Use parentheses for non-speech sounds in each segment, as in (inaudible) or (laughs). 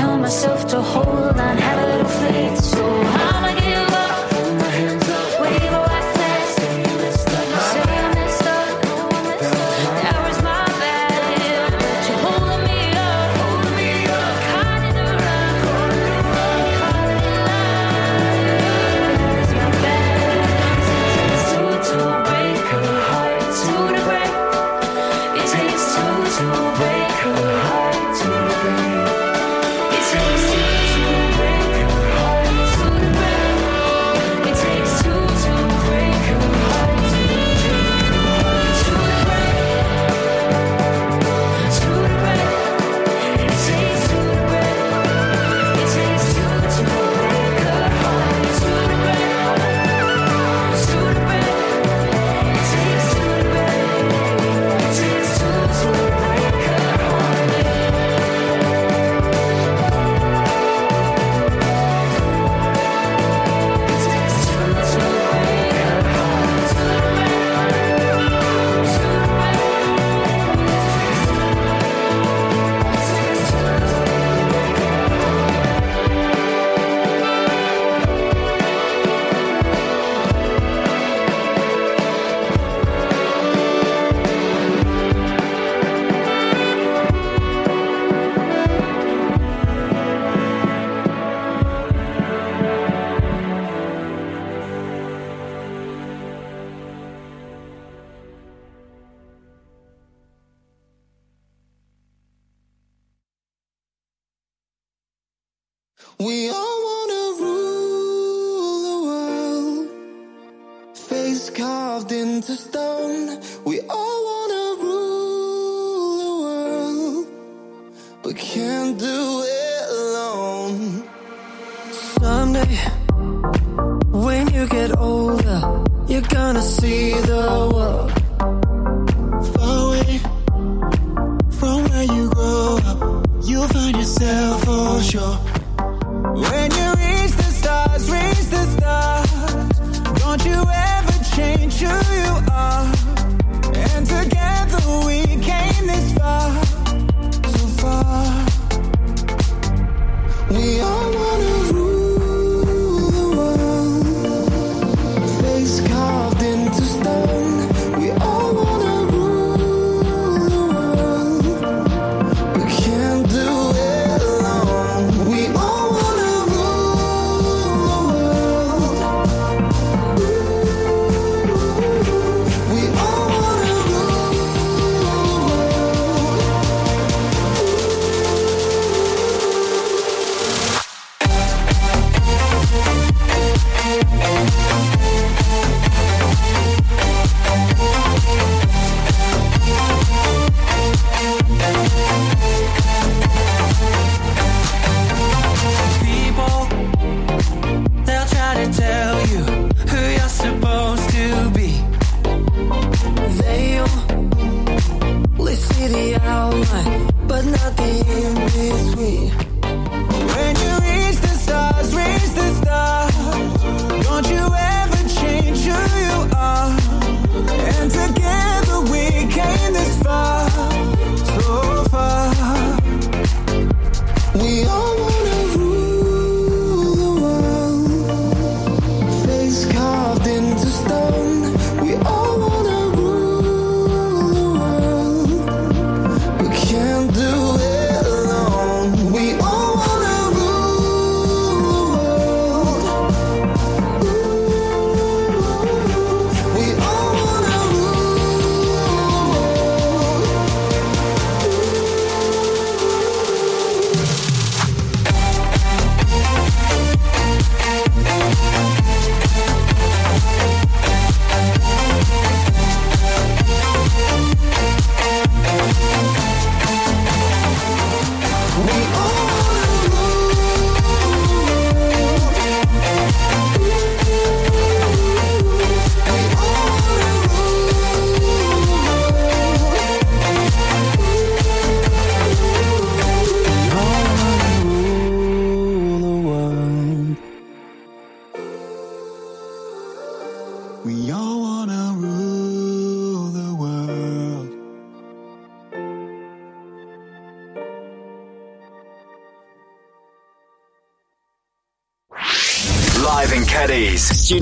tell myself to hold on, have a little faith. So how am I?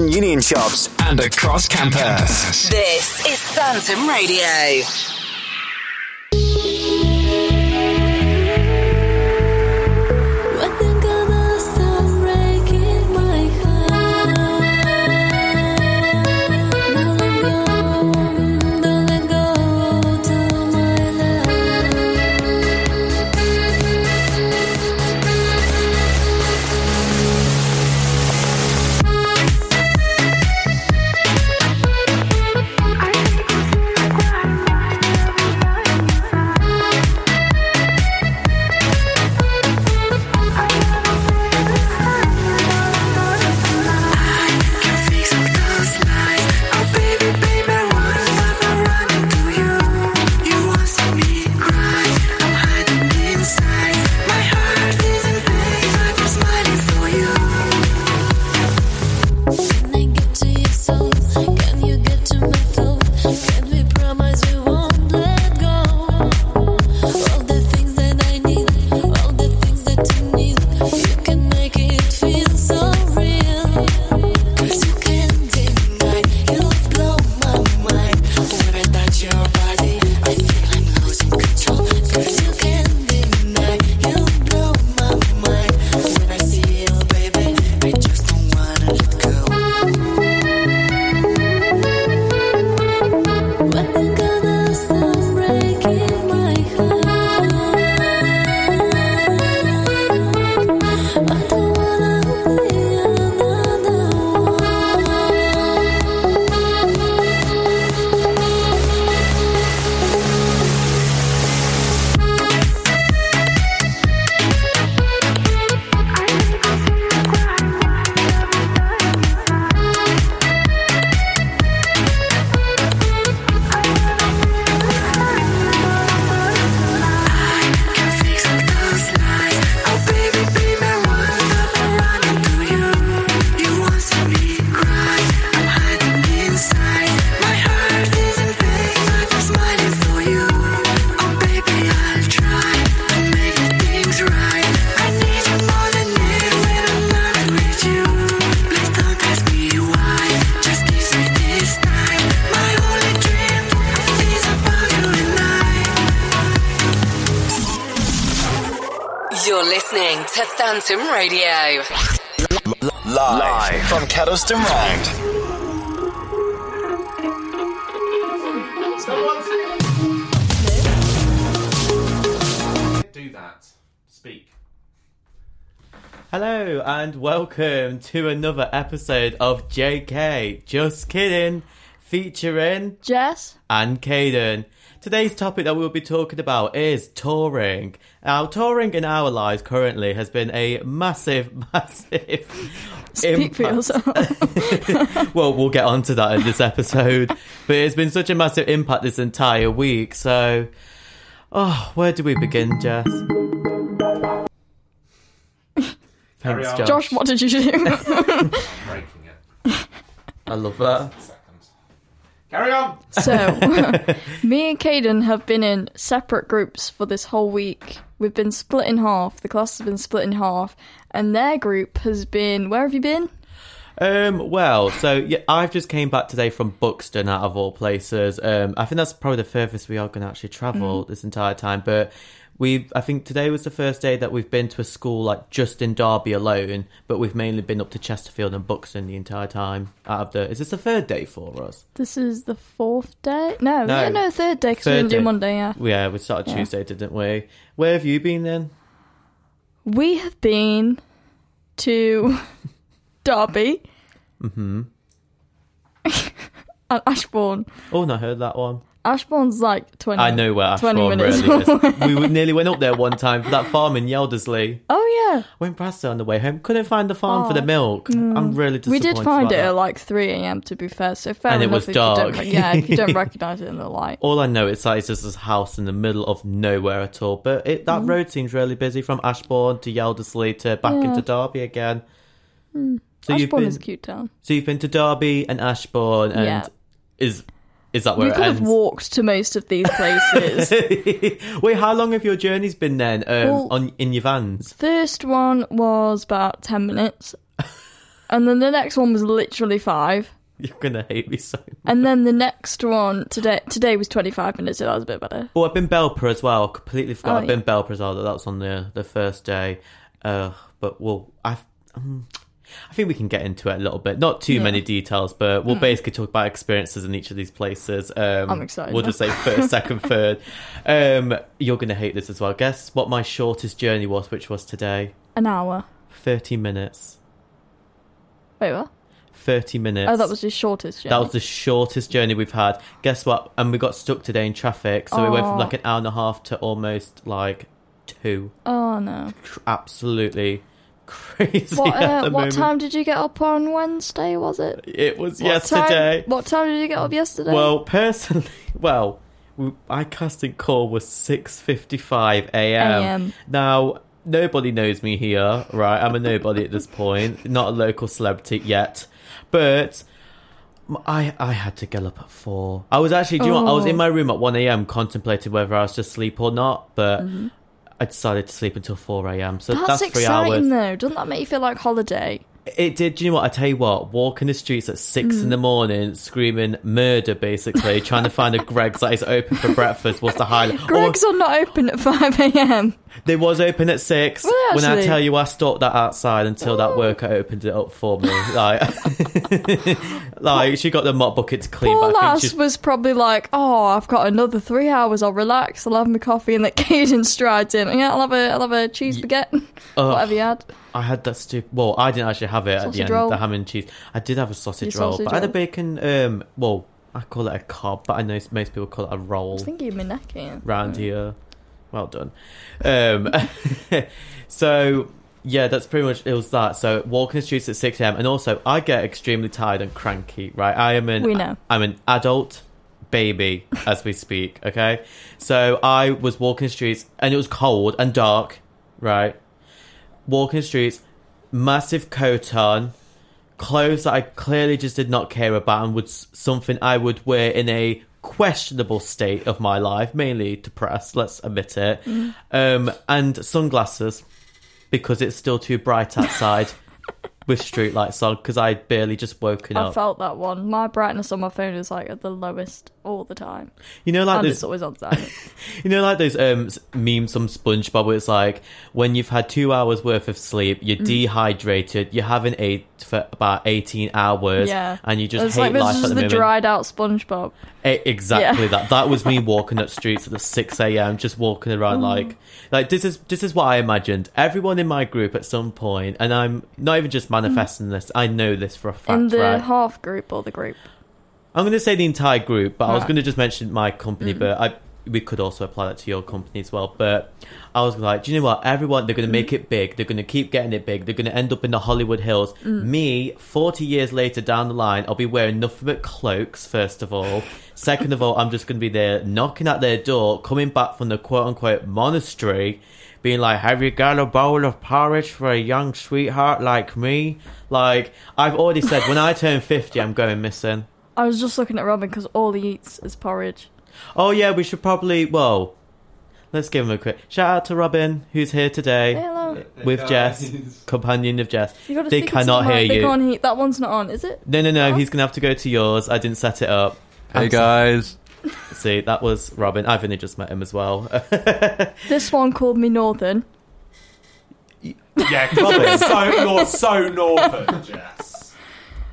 Union shops, and across campus. This is Phantom Radio. To Phantom Radio. Live, from Kedleston Road. Do that. Speak. Hello and welcome to another episode of JK. Just kidding. Featuring Jess? and Kaden. Today's topic that we'll be talking about is touring. Now, touring in our lives currently has been a massive, (laughs) massive Speak for impact. yourself. (laughs) well, we'll get onto that in this episode. but it's been such a massive impact this entire week. So, oh, where do we begin, Jess? Thanks. Josh. Josh, what did you do? (laughs) Breaking it. I love that. Seconds. Carry on. so, (laughs) (laughs) me and Kaden have been in separate groups for this whole week. We've been split in half. The class has been split in half. And their group has been. Where have you been? Um, well, so yeah, I've just came back today from Buxton, out of all places. Um, I think that's probably the furthest we are going to actually travel this entire time. But we, I think today was the first day that we've been to a school like just in Derby alone. But we've mainly been up to Chesterfield and Buxton the entire time. Out of the, is this the third day for us? This is the fourth day? No, No. yeah, no, third day because we didn't do. Monday, yeah. Yeah, we started Yeah. Tuesday, didn't we? Where have you been then? We have been to (laughs) Derby. Mm-hmm. (laughs) and Ashbourne. Oh, no, I heard that one. Ashbourne's like 20 I know where Ashbourne minutes really is. we nearly went up there one time for that farm in Yeldersley. Oh, yeah. Went past it on the way home. Couldn't find the farm for Oh, the milk. I'm really disappointed. We did find it that. at like 3 a.m. to be fair, so fair And it was if you don't dark. re- yeah, if you don't (laughs) recognise it in the light. All I know is that it's just this house in the middle of nowhere at all. But it, that road seems really busy from Ashbourne to Yeldersley to back Mm. Yeah. into Derby again. So you've Ashbourne been is a cute town. so you've been to Derby and Ashbourne and Yeah. is is that where We it could have walked to most of these places. (laughs) Wait, how long have your journeys been then? Um, Well- on in your vans? First one was about 10 minutes. (laughs) and then the next one was literally five. You're gonna hate me so. much. And then the next one today today was 25 minutes, so that was a bit better. Oh, I've been Belper as well. Completely forgot. Oh, I've been yeah. Belper as well. That was on the the first day. Uh, but well, I've. Um, I think we can get into it a little bit. Not too Yeah. Many details, but we'll basically talk about experiences in each of these places. Um, I'm excited We'll just say first, (laughs) second, third. Um, you're going to hate this as well. Guess what my shortest journey was, which was today? An hour. 30 minutes. Wait, what? 30 minutes. Oh, that was the shortest. Journey. That was the shortest journey we've had. Guess what? And we got stuck today in traffic, so we went from Oh. like an hour and a half to almost like two. Oh no. Absolutely crazy. What at uh, what time did you get up on Wednesday? Was it? It was What yesterday. Time, what time did you get up yesterday? Well, personally, (laughs) well, we, I casting call was six fifty-five a.m. Now nobody knows me here, right? I'm a nobody at this point, (laughs) not a local celebrity yet, but. I, I had to get up at four. I was actually, do you know? I was in Oh. my room at 1 a.m. contemplating whether I was just sleep or not, but I decided to sleep until 4 a.m. So that's, that's, three exciting hours. though. Doesn't that make you feel like holiday? It did. Do you know what? I tell you what. Walking the streets at six Mm. in the morning, screaming murder, basically trying to find a Greggs that is open for breakfast was the highlight. (laughs) Greggs are not open at 5 a.m. they was open at six. They when I tell you, I stalked that outside until that Oh. worker opened it up for me. Like, (laughs) like she got the mop bucket to clean. Poor lass was probably like, "Oh, I've got another three hours. I'll relax. I'll have my coffee." (laughs) And that Kaden strides in. Yeah, I'll have a, I'll have a cheese baguette, (laughs) Ugh. whatever you had. I had that stupid. Well, I didn't actually have it at the Sausage end. roll? The ham and cheese. I did have a sausage Your roll, sausage but I had a bacon. Um, well, I call it a cob, but I know most people call it a roll. I think you my neck here. round here. Well done. Um, (laughs) so yeah, that's pretty much it was that. So walking the streets at six am, and also I get extremely tired and cranky. Right, I am an We know. I'm an adult baby (laughs) as we speak. Okay, so I was walking the streets, and it was cold and dark. Right, walking the streets, massive coat on. Clothes that I clearly just did not care about and was something I would wear in a questionable state of my life, mainly depressed, let's admit it. Um, and sunglasses because it's still too bright outside (laughs) with street lights on because I barely just woken I up. I felt that one. My brightness on my phone is like at the lowest all the time, you know, like and those, it's always on silent. (laughs) you know, like those um memes from SpongeBob where it's like when you've had two hours worth of sleep, you're dehydrated, you haven't ate for about eighteen hours, yeah, and you just it's hate like this life is at the, the dried out SpongeBob. E- exactly Yeah. that. That was me (laughs) walking up streets at the six a.m. just walking around Oh. like like this is this is what I imagined. Everyone in my group at some point, and I'm not even just manifesting this. I know this for a fact. In the right? half group or the group. I'm going to say the entire group, but I was going to just mention my company, Mm. but I we could also apply that to your company as well. But I was like, do you know what? Everyone they're going to Mm. make it big. They're going to keep getting it big. They're going to end up in the Hollywood Hills. Mm. Me, 40 years later down the line, I'll be wearing nothing but cloaks. First of all, (laughs) second of all, I'm just going to be there knocking at their door, coming back from the quote unquote monastery. Being like, have you got a bowl of porridge for a young sweetheart like me? Like, I've already said, when I turn 50, I'm going missing. I was just looking at Robin because all he eats is porridge. Oh yeah, we should probably. Well, let's give him a quick shout out to Robin, who's here today Hey, hello. with Guys. Jess, companion of Jess. They cannot the mic. hear They you. can't hear. That one's not on, is it? No, no, no. Huh? He's gonna have to go to yours. I didn't set it up. Hey I'm so- guys. (laughs) See, that was Robin. I've only just met him as well. (laughs) This one called me Northern. Yeah, (laughs) 'cause you're so you're so northern, Jess.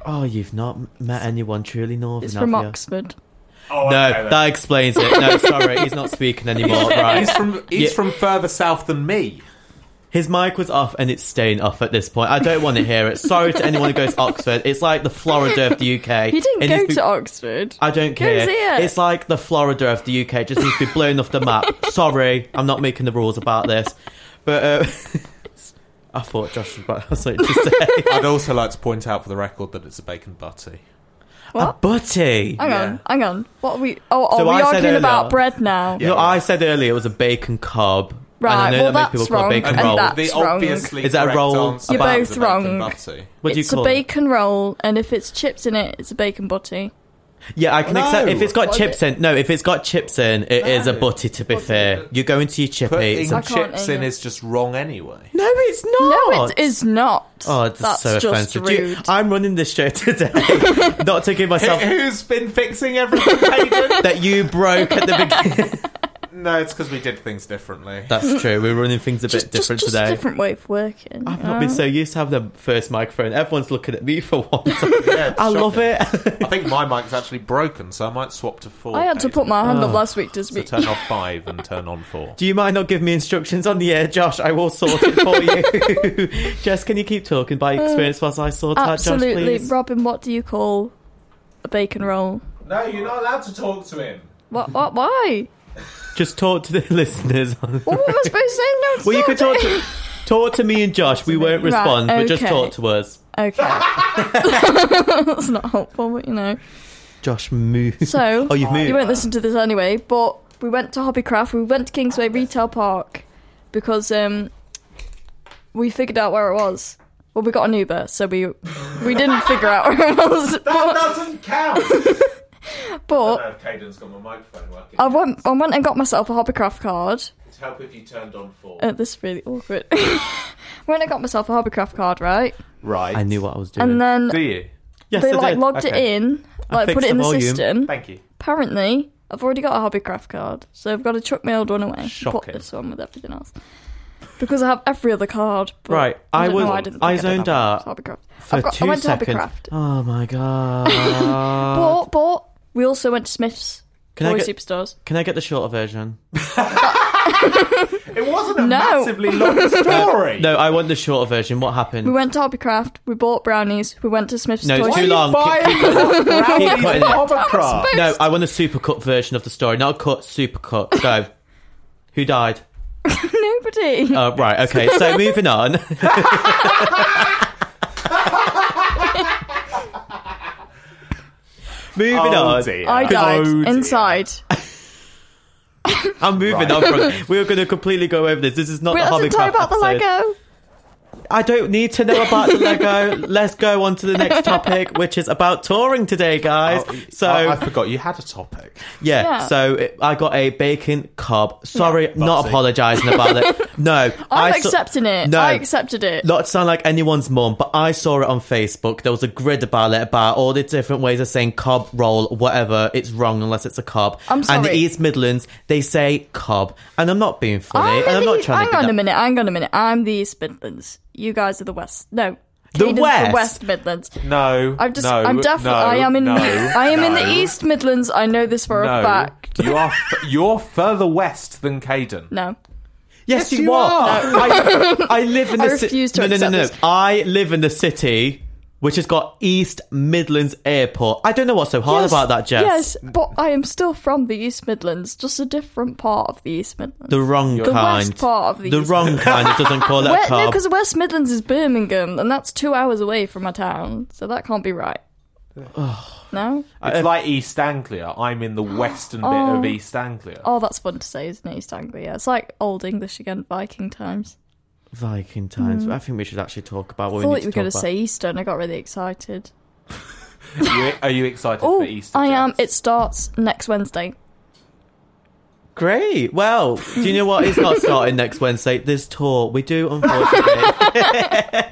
oh, you've not met anyone truly northern. It's have from you? Oxford. Oh, No, okay, that explains it. No, sorry, he's not speaking anymore. Right. He's from he's Yeah. from further south than me. His mic was off and it's staying off at this point. I don't want to hear it. Sorry to anyone who goes to Oxford. It's like the Florida of the UK. (laughs) He didn't It go needs be- to Oxford. I don't Go care. see it. It's like the Florida of the UK. It just needs to be blown off the map. Sorry, I'm not making the rules about this. But uh, (laughs) I thought Josh was about to have something to say. (laughs) I'd also like to point out for the record that it's a bacon butty. a butty. Hang Yeah. on, hang on. What are we? Oh, are So we I arguing earlier- about bread now? You know, I said earlier it was a bacon cob. And I Right, well, that that's people call it wrong, bacon and roll. that's the wrong. obviously Is that a correct roll answer You're about both the bacon wrong. butty. What do you it's call a it? bacon roll, and if it's chips in it, it's a bacon butty. Yeah, I can No. accept if it's got Was chips in. No, if it's got chips in, it is a No. butty. To be fair, you go into your Putting chippies. I can't chips in eat it. is just wrong anyway. No, it's not. No, it is not. Oh, that's, That's so just offensive. Do you- rude. I'm running this show (laughs) today, not to give myself Who's been fixing everything, Hayden? (laughs) that you broke at the beginning. (laughs) no, it's because we did things differently. That's (laughs) true. We're running things a bit just, different just, just today. a different way of working. I've you not been so used to having the first microphone. Everyone's looking at me for once. (laughs) Yeah, it's I love it. I think my mic's actually broken, so I might swap to four. I had to put my hand Oh. up last week to So speak. turn off five and turn on four. Do you mind not giving me instructions on the air, Josh? I will sort it for you. (laughs) Jess, can you keep talking by uh, experience whilst I sort out Josh, Absolutely, please? Robin. What do you call a bacon roll? No, you're not allowed to talk to him. What? What? Why? Just talk to the (laughs) listeners. What am I supposed to say? No, it's well, you could talk to talk to me and Josh. We won't Right, respond, but just talk to us. Okay, (laughs) that's not helpful, but you know. Josh, (laughs) move. So, oh, you've moved. you won't listen to this anyway. But we went to Hobbycraft. We went to Kingsway Retail Park because um, we figured out where it was. Well, we got an Uber, so we we didn't figure out where it was. That But, doesn't count. I but don't know if Kaden's got my microphone working. I went I went and got myself a Hobbycraft card. It'd help if you turned on four. Uh, this is really awkward. (laughs) when I got myself a Hobbycraft card, right, right. I knew what I was doing. and then Do you? yes, they I like did. logged Okay. it in, I like put it in the the, volume. system. Thank you. Apparently, I've already got a Hobbycraft card, so I've got to chuck my old one away. and Put Shocking. this one with everything else. Because I have every other card. But Right, I, I don't was- know why I, didn't I think did zoned have out Hobbycraft. for I've got, two I went to seconds. Hobbycraft. Oh my (laughs) god! But, but we also went to Smyths Can I Toy get- Superstores. Can I get the shorter version? (laughs) It wasn't a No. massively long (laughs) story. No, I want the shorter version. What happened? We went to Hobbycraft. We bought brownies. We went to Smyths No, Toy it's Why too are you long. buying Keep- keep brownies Keep putting it. hovercraft? no, I want a super cut version of the story. Not a cut, super cut. Go. Who died? (laughs) Nobody. Oh, right. Okay. So moving on. Moving Oh, on. dear. I died Oh, dear. inside. (laughs) I'm moving Right. on from. We are going to completely go over this. This is not Wait, the let's talk about the episode. Lego. I don't need to know about the Lego. (laughs) Let's go on to the next topic, which is about touring today, guys. Oh, so I, I forgot you had a topic. Yeah, Yeah. so it, I got a bacon cob. Sorry, not apologising about it. (laughs) No, I'm I saw- accepting it. No. I accepted it. Not to sound like anyone's mum, but I saw it on Facebook. There was a grid about it, about all the different ways of saying cob, roll, whatever. It's wrong unless it's a cob. I'm sorry. And the. East Midlands, they say cob. And I'm not being funny. I'm and in I'm the, not trying hang to on be a minute. Hang on a minute. I'm the East Midlands. You guys are the West. No, The Kaden's West? The West Midlands. No, I'm just. no, I'm definitely. no, I am in. no, I am in no, the East Midlands. I know this for No, a fact. you are. f- You're further west than Kaden. No. Yes, Yes, you, you are. are. I, I live in (laughs) I the city. refuse to no, no, no, accept no. this. I live in the city which has got East Midlands Airport. I don't know what's so hard Yes, about that, Jess. Yes, but I am still from the East Midlands, just a different part of the East Midlands. The wrong The kind. west part of the the East wrong kind. It doesn't call (laughs) it a Where, no, because West Midlands is Birmingham, and that's two hours away from my town, so that can't be right. no? It's uh, like East Anglia. I'm in the western bit Oh. of East Anglia. Oh, that's fun to say, isn't it, East Anglia? It's like Old English again, Viking times. Viking times. Mm. I think we should actually talk about I what thought we need you were going to say Easter, and I got really excited. Are, (laughs) you, are you excited Oh, for Easter? I am. It starts next Wednesday. Great. Well, do you know what? It's not starting next Wednesday. This tour, we do, unfortunately,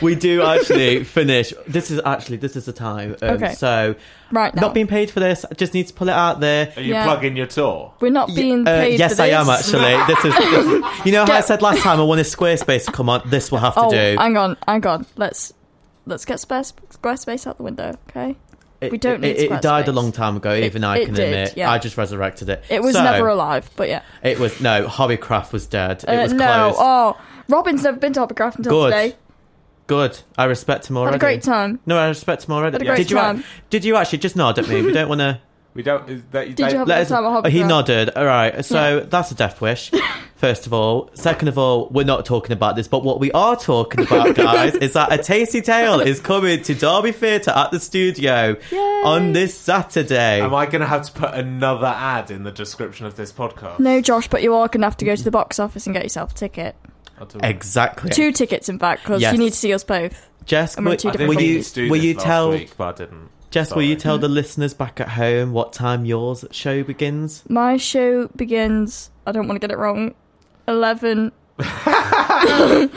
(laughs) we do actually finish. This is actually this is the time. Um, Okay. So, Right now. not being paid for this. I just need to pull it out there. Are you Yeah. plugging your tour? We're not being Uh, paid yes, for I am actually. (laughs) This is, this is you know how I said last time I wanted Squarespace to come on. This will have to Oh, do. hang on, hang on. Let's let's get Squarespace out the window, okay? It, we don't it, it died a long time ago. Even I can did, admit. yeah. I just resurrected it. It was So, never alive, but yeah. It was no. Hobbycraft was dead. It Uh, was no, closed. oh, Robin's never been to Hobbycraft until Good. today. Good. I respect him already. Had a great time. No, I respect him already. Had a great did you? time. Did you actually just nod at me? We don't want to. We don't. Is that, Did you have a Let good us, time at oh, he nodded. All right. So that's a death wish. (laughs) First of all. Second of all, we're not talking about this, but what we are talking about, (laughs) guys, is that a tasty tale is coming to Derby Theatre at the studio Yay. on this Saturday. Am I going to have to put another ad in the description of this podcast? No, Josh, but you are going to have to go to the box office and get yourself a ticket. I'll do it. exactly. Two tickets, in fact, because Yes. you need to see us both. Jess, And we're will, two different did will you, need do will this you last tell? week, but I didn't. Jess, will you tell the listeners back at home what time yours show begins? My show begins. I don't want to get it wrong. Eleven. (laughs) (laughs)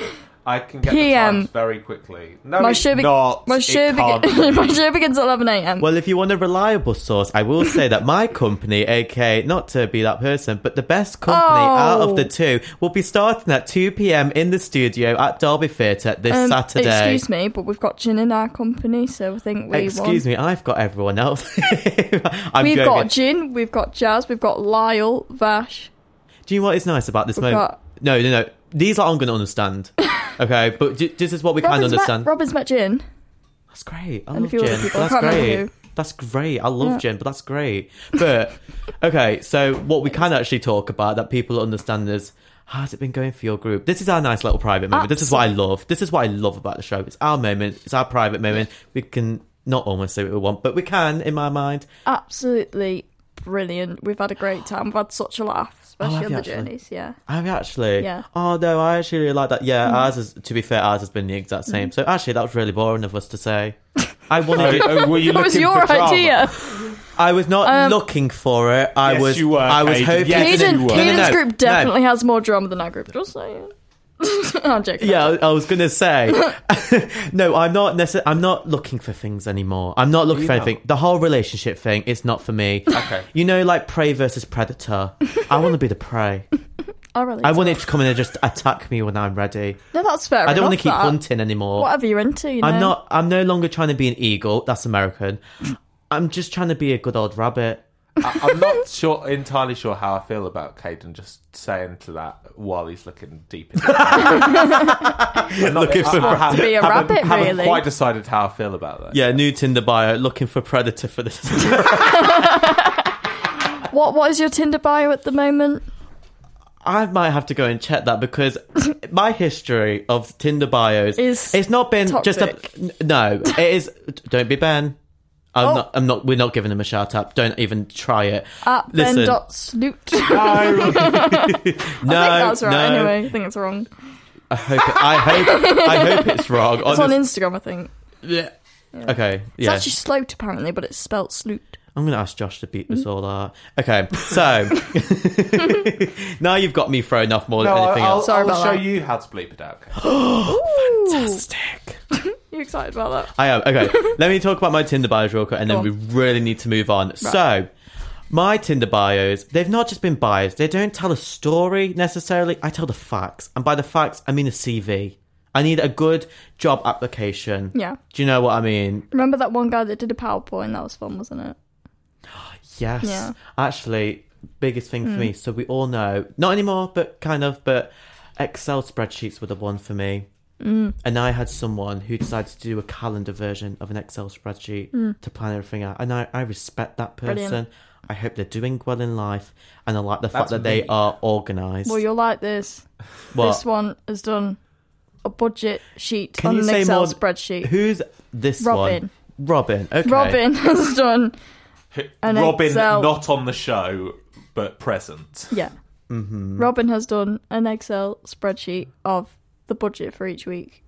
I can get PM. the times very quickly. No, My it's show, be- not. my It show, can't be. (laughs) my show begins at eleven a.m. Well, if you want a reliable source, I will say that my company, aka not to be that person, but the best company out of the Oh. two, will be starting at 2 p.m. in the studio at Derby Theatre this Um, Saturday. Excuse me, but we've got gin in our company, so I think we will Excuse won. me, I've got everyone else. (laughs) I'm We've joking. got gin, we've got jazz, we've got Lyle, Vash. Do you know what is nice about this We've moment? got- No, no, no. These are I'm going to understand. (laughs) Okay, but d- this is what we kind of Robin's understand. Met, Robin's met gin. That's great. I And a love few other gin. people. I That's can't remember great. who. That's great. I love gin, but that's great. But (laughs) okay, so what we can actually talk about that people understand is how's it been going for your group? This is our nice little private moment. This is what I love. This is what I love about the show. It's our moment. It's our private moment. We can not almost say what we want, but we can, in my mind. Absolutely brilliant. We've had a great time. We've had such a laugh, especially have on the actually? journeys. Yeah. Have you actually? Yeah. Oh no, I actually really like that. Yeah, Mm. ours is. To be fair, ours has been the exact same. So actually, that was really boring of us to say. (laughs) I Oh, wanted. oh, were you (laughs) That was your idea. I was not Um, looking for it. I Yes, was. you were, I was Kaden. hoping. Yes, Kaden, you were. No, no, no, group no. definitely has more drama than our group. Just saying. (laughs) I'm joking. Yeah, I I was gonna say. (laughs) (laughs) no, I'm not. Necess- I'm not looking for things anymore. I'm not looking You for not? anything. The whole relationship thing is not for me. Okay. You know, like prey versus predator. I want to be the prey. I really. I want it to come in and just attack me when I'm ready. No, that's fair. I don't want to enough, keep that. hunting anymore. Whatever you're into, you know. I'm not. I'm no longer trying to be an eagle. That's American. I'm just trying to be a good old rabbit. I, I'm not sure entirely sure how I feel about Kaden just saying to that while he's looking deep into (laughs) it. Looking for I, I To be a haven't, rabbit, haven't really. quite decided how I feel about that. Yeah, new Tinder bio. Looking for predator for this. (laughs) What What is your Tinder bio at the moment? I might have to go and check that because my history of Tinder bios Is it's not been just a no. It is. Don't be Ben. I'm Oh. not. I'm not. We're not giving him a shout out. Don't even try it. At Listen. Ben dot Snoot. (laughs) No, (laughs) I think that's right. no. Anyway, I think it's wrong. I hope. It, I hope. I hope it's wrong. It's on Honest- Instagram, I think. Yeah. Okay. It's Yeah. actually Sloat apparently, but it's spelt Sloot. I'm going to ask Josh to beat this mm. all out. Okay. So (laughs) now you've got me thrown off more No, than anything I'll, else. Sorry I'll about show that. you how to bleep it out. Kaden. (gasps) Fantastic. You excited about that? I am. Okay, (laughs) let me talk about my Tinder bios real quick and then Go we really need to move on. So, my Tinder bios, they've not just been bios, they don't tell a story necessarily. I tell the facts. And by the facts, I mean a CV. I need a good job application. Yeah. Do you know what I mean? Remember that one guy that did a PowerPoint? That was fun, wasn't it? (gasps) Yes. Yeah. Actually, biggest thing for hmm. me. So, we all know, not anymore, but kind of, but Excel spreadsheets were the one for me. Mm. And I had someone who decided to do a calendar version of an Excel spreadsheet to plan everything out. And I, I respect that person. Mm. Brilliant. I hope they're doing well in life. And I like the fact That's that they are organised. Well, you're like this. (laughs) What? This one has done a budget sheet Can on you an say Excel more- spreadsheet. Who's this Robin. one? Robin. Okay. Robin (laughs) has done, An Robin Excel. not on the show, but present. yeah. Mm-hmm. Robin has done an Excel spreadsheet of the budget for each week.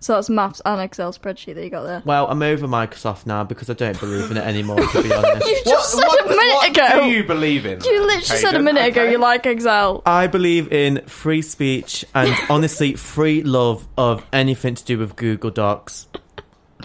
So that's maths and Excel spreadsheet that you got there. Well, I'm over Microsoft now because I don't believe in it anymore, to be (laughs) honest. You just said a minute what ago. do you believe in? You literally said a Kaden? minute ago you like Excel. I believe in free speech and (laughs) honestly free love of anything to do with Google Docs.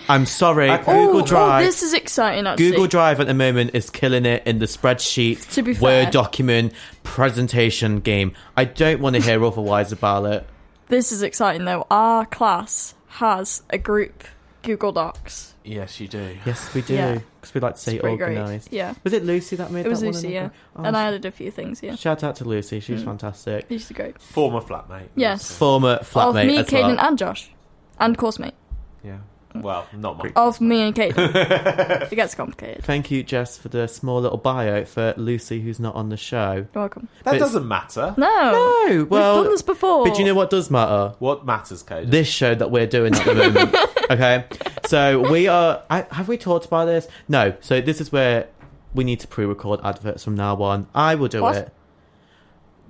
I'm sorry, Okay. Google oh, Drive. Oh, this is exciting actually. Google Drive at the moment is killing it in the spreadsheet, To be Word document, presentation game. I don't want to hear otherwise about it. This is exciting though. Our class has a group Google Docs. Yes, you do. Yes, we do. Yeah. Because we like to say It's organised. Yeah. Was it Lucy that made It was that one? Lucy, yeah. Oh, and I added a few things, yeah. Shout out to Lucy, she's mm. fantastic. She's great. Former flatmate. Yes. Former Of flatmate me, as Kaden, well. and Josh. And course mate. Yeah. Well, not mine. Of me and Kaden. (laughs) it gets complicated. Thank you, Jess, for the small little bio for Lucy, who's not on the show. You're welcome. That But- doesn't matter. No. No, well, We've done this before. but you know what does matter? What matters, Kaden? This show that we're doing at the moment. (laughs) okay, so we are. I, have we talked about this? No. So this is where we need to pre-record adverts from now on. I will do What? it.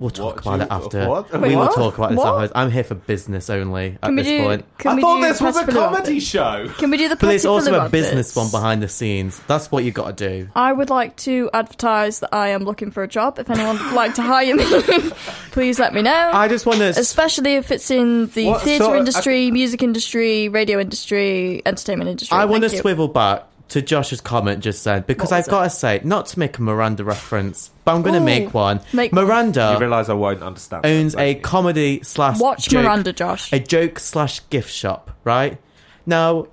We'll talk What about you- it after. what? We Wait, will what? talk about this What? afterwards. I'm here for business only at Can we this do? point. Can I we thought do this was a press for comedy Lewis? show. Can we do the? But it's Press for also a Lewis business bits? one behind the scenes. That's what you got to do. I would like to advertise that I am looking for a job. If anyone would like to hire me, (laughs) please let me know. I just want to. Especially if it's in the What theatre sort of- industry, music industry, radio industry, entertainment industry. I want to Thank you. swivel back to Josh's comment just then because I've got to say, not to make a Miranda reference, but I'm going to make one. make one. Miranda You realise I won't understand. owns that, a don't you? comedy slash Watch joke, Miranda, Josh. a joke slash gift shop, right? Now,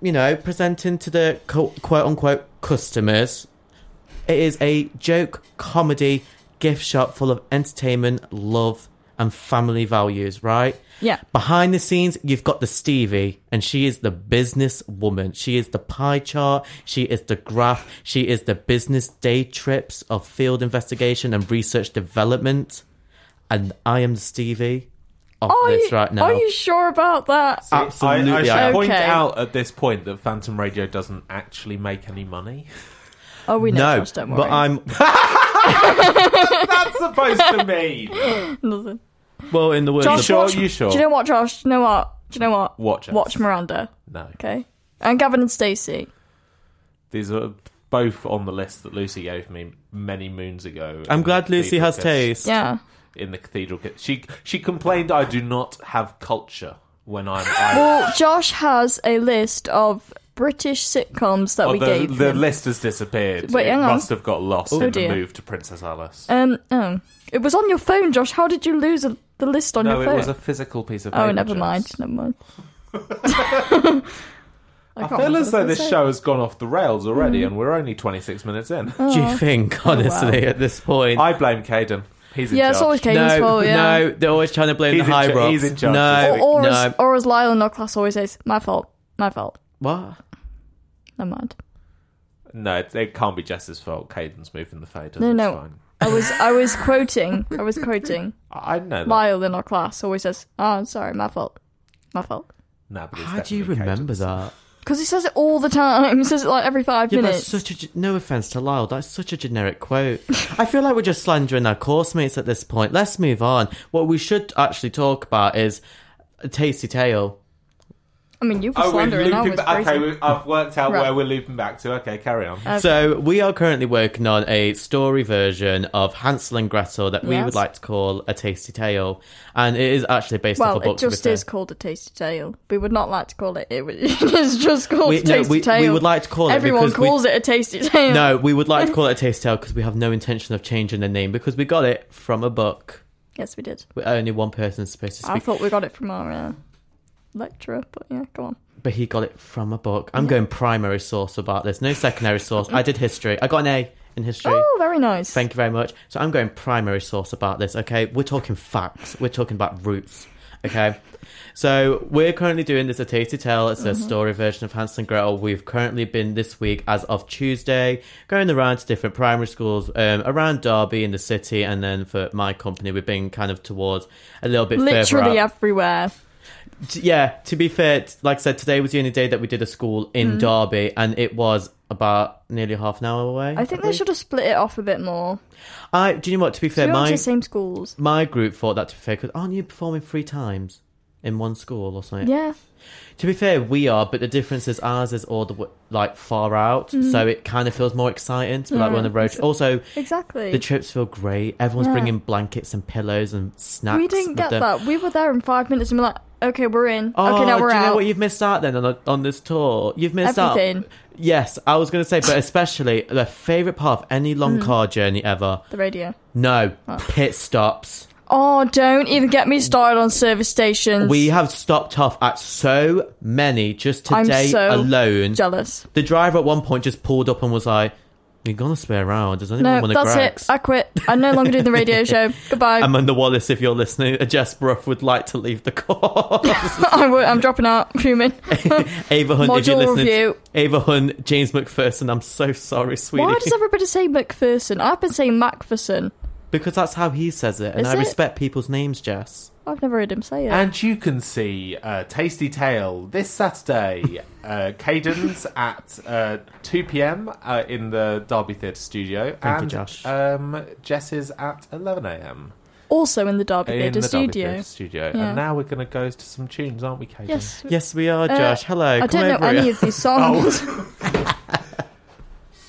you know, presenting to the co- quote unquote customers, it is a joke comedy gift shop full of entertainment, love, and family values, right? Yeah. Behind the scenes, you've got the Stevie, and she is the business woman. She is the pie chart. She is the graph. She is the business day trips of field investigation and research development. And I am the Stevie of Are this you, right now. are you sure about that? See, Absolutely, I, I should I point Okay. out at this point that Phantom Radio doesn't actually make any money. Oh, we know. no, Josh, don't worry. but I'm (laughs) (laughs) That's supposed to mean. Nothing. Well in the words Josh, of sure? watch, You sure? Do you know what, Josh? Do you know what? Do you know what? Watch us. Watch Miranda. No, Okay. And Gavin and Stacey. these are both on the list that Lucy gave me many moons ago. I'm glad Lucy has taste. Yeah. In the cathedral, she she complained I do not have culture when I'm. (laughs) I, Well, Josh has a list of British sitcoms that Oh, we the, gave the him. list has disappeared. Wait, it hang on. must have got lost Oh, in dear. the move to Princess Alice. Um, oh. It was on your phone, Josh. How did you lose a, the list on no, your it phone? was a physical piece of paper. oh, never Jess. mind. Never mind. (laughs) I, can't feel as though this said. show has gone off the rails already, Mm. and we're only 26 minutes in. Do you think, honestly, wow. at this point? I blame Kaden. He's in Yeah, it's always Kaden's no, fault, yeah. no, they're always trying to blame He's the in high cha- rocks. he's in charge no, Or, or, no. as, or as Lyle in our class always says, my fault. My fault. what? Never mind. No, it, it can't be Jess's fault. Kaden's moving the faders. No, it's no. Fine. I was I was quoting. I was quoting. I (laughs) I know that. Lyle in our class always says, "Oh, I'm sorry, my fault, my fault." No, but it's How do you definitely remember Kaden's. that? Because he says it all the time. (laughs) He says it like every five Yeah, minutes. that's such a ge- no offense to Lyle. That's such a generic quote. (laughs) I feel like we're just slandering our course mates at this point. Let's move on. What we should actually talk about is a tasty tale. I mean, you were Oh, we're slandering. I looping was back. crazy. Okay, we, I've worked out Right. where we're looping back to. Okay, carry on. Okay. So we are currently working on a story version of Hansel and Gretel that we Yes. would like to call a tasty tale, and it is actually based well, off a book. Well, it to be just fair. is called a tasty tale. We would not like to call it. It (laughs) it's just called We- a no, tasty we- tale. we would like to call it Everyone because we- calls it a tasty (laughs) tale. No, we would like to (laughs) call it a tasty tale because we have no intention of changing the name because we got it from a book. Yes, we did. where Only one person is supposed to I thought we got it from our uh, lecturer, but yeah, go on. but he got it from a book. I'm going primary source about this, no secondary source. I did history. I got an A in history. Oh, very nice. Thank you very much. So I'm going primary source about this, okay? We're talking facts. We're talking about roots, okay? So we're currently doing this a tasty tale. It's a Mm-hmm. story version of Hansel and Gretel. We've currently been this week, as of Tuesday, going around to different primary schools um, around Derby in the city, and then for my company, we've been kind of towards a little bit further Literally everywhere. Yeah, to be fair, like I said, today was the only day that we did a school in Derby, and it was about nearly half an hour away. Mm. I think they should have split it off a bit more. I do you know what? To be fair, my the same schools. my group thought that to be fair because aren't you performing three times in one school or something? Yeah. To be fair, we are, but the difference is ours is all the like far out, so it kind of feels more exciting to be like. Yeah, on the road. exa- Also, Exactly. the trips feel great. Everyone's Yeah. bringing blankets and pillows and snacks. we didn't get them. that. We were there in five minutes and we're like, okay, we're in. Oh, okay, now we're do you out. know what you've missed out then on on this tour? You've missed out. Everything. Yes, I was going to say, but (laughs) especially the favorite part of any long Mm. car journey ever. the radio. No, pit stops. Oh, don't even get me started on service stations. We have stopped off at so many just I'm today so alone. jealous. The driver at one point just pulled up and was like, "You're gonna spare around? Does anyone No, want to that's Greggs?" it. I quit. I'm no longer doing the radio (laughs) show. Goodbye. Amanda Wallace, if you're listening, Jess Brough would like to leave the call. (laughs) I would, I'm dropping out. Fuming. (laughs) Ava Hunt, if you're Module listening, review. Ava Hunt, James McPherson. I'm so sorry, sweetie. Why does everybody say McPherson? I've been saying Macpherson. Because that's how he says it, and Is I it? respect people's names, Jess. I've never heard him say it. And you can see uh, Tasty Tale this Saturday. (laughs) Uh, Cadence at uh, 2 p.m. Uh, in the Derby Theatre studio. Thank you, and, Josh. Um, Jess is at 11 a.m. also in the Derby in Theatre the Derby studio. Theatre studio. Yeah. And now we're going to go to some tunes, aren't we, Cadence? Yes. Yes, we are, Uh, Josh. Hello. I come don't know over any here. of these (laughs) songs. (laughs)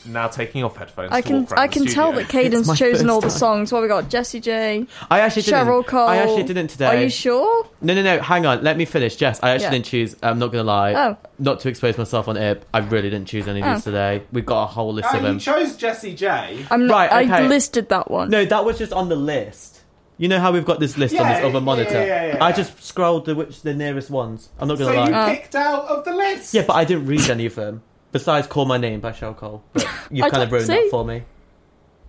Now taking off headphones. I can I can tell that Kaden's chosen first all the songs. What we got? Jessie J, I actually didn't. Cheryl Cole. I actually didn't today. Are you sure? No, no, no. Hang on. Let me finish, Jess. I actually Yeah. didn't choose. I'm not gonna lie. Oh. Not to expose myself on air. I really didn't choose any of these Oh. today. We've got a whole list Oh, of you them. chose Jessie J. I'm not. Right, I okay. listed that one. No, that was just on the list. You know how we've got this list on Yeah, this other monitor. yeah, yeah, yeah, I yeah. just scrolled the which the nearest ones. I'm not So gonna lie. you Uh. picked out of the list. Yeah, but I didn't read any of them. Besides, "Call My Name" by Cheryl Cole. But (laughs) you've I kind of ruined see. that for me.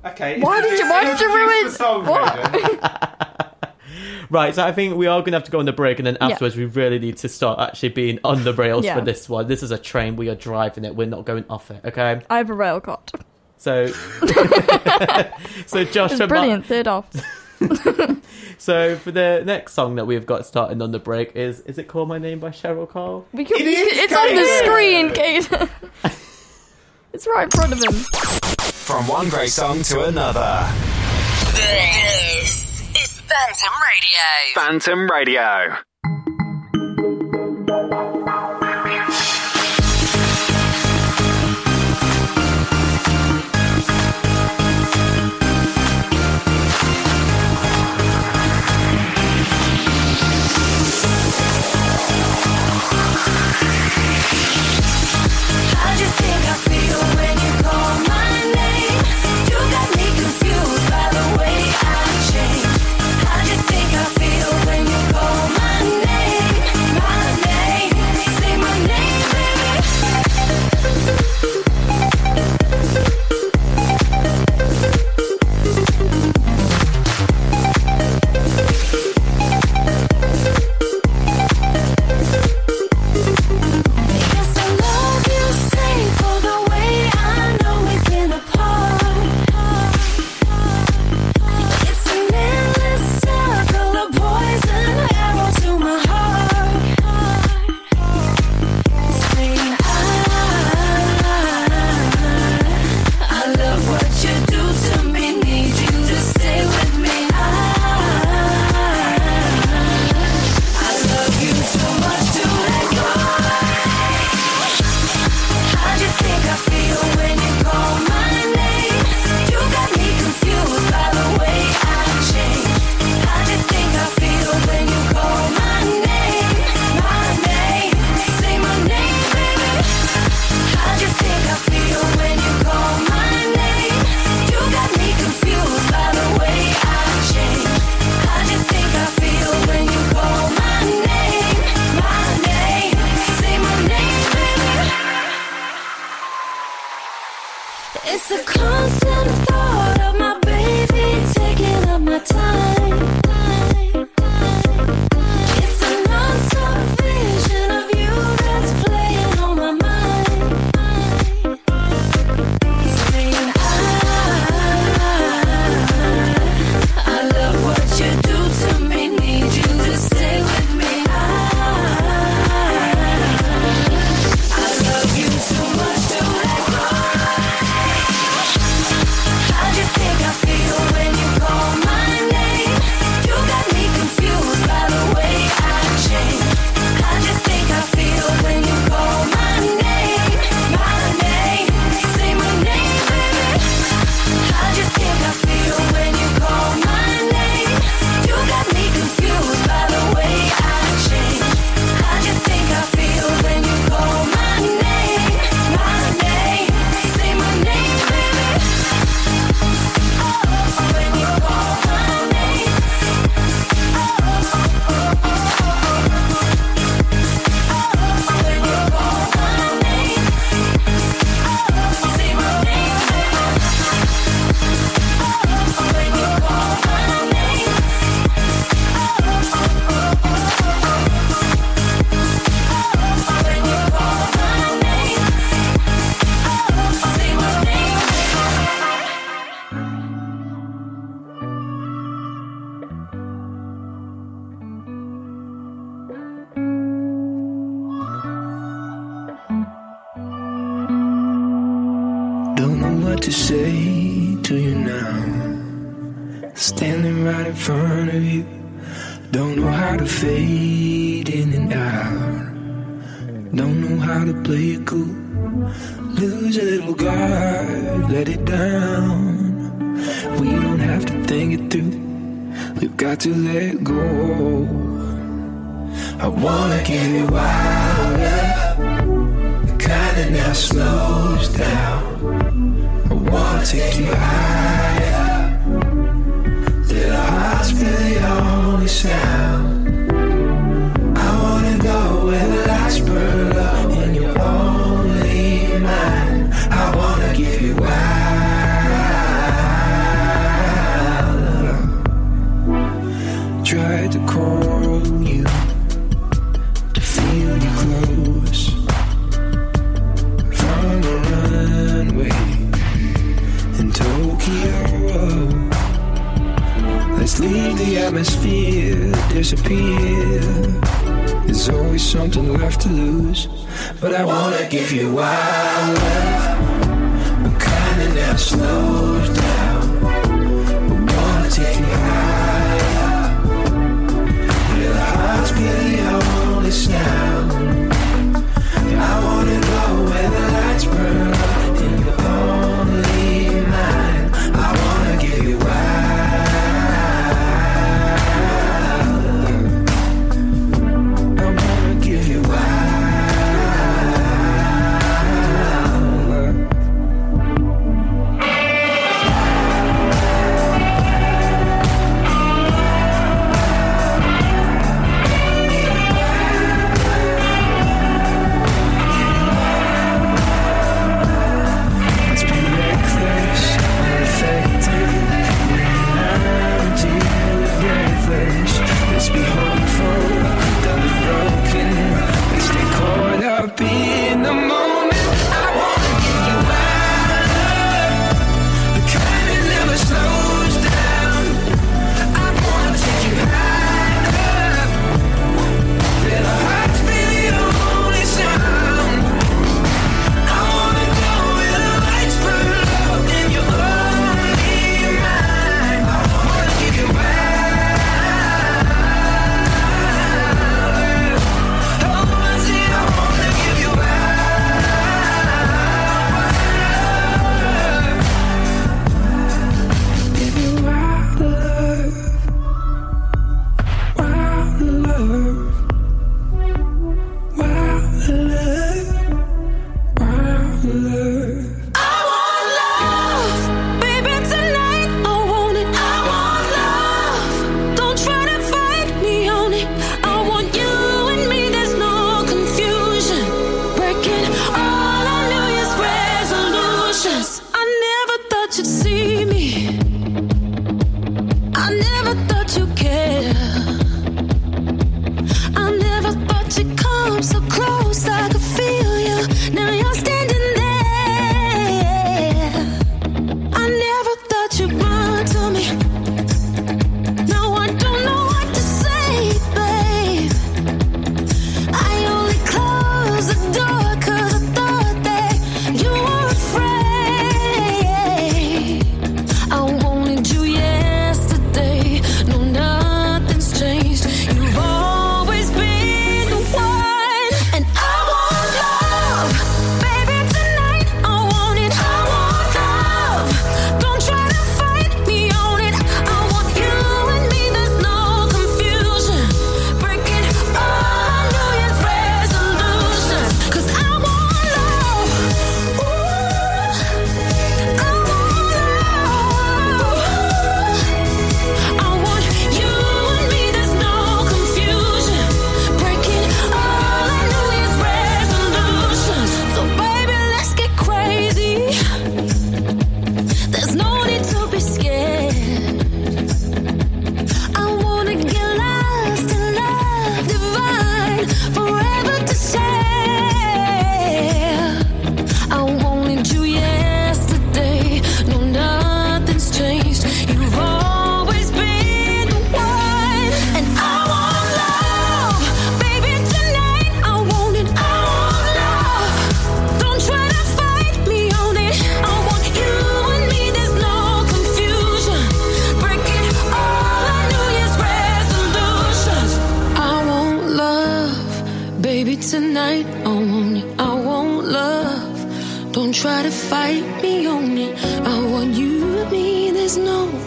Okay. Why did you- why did you ruin- the song, what? (laughs) Right, so I think we are going to have to go on the break, and then Yeah. afterwards, we really need to start actually being on the rails Yeah. for this one. This is a train; we are driving it. We're not going off it. Okay, I have a rail cot. so (laughs) so Josh, It's and Mark- brilliant. Third off. (laughs) so for the next song that we've got starting on the break is is it "Call My Name" by Cheryl Cole? We can, It is it's on the screen, Kate. (laughs) it's right in front of him. From one great song to another. This is Phantom Radio. Phantom Radio.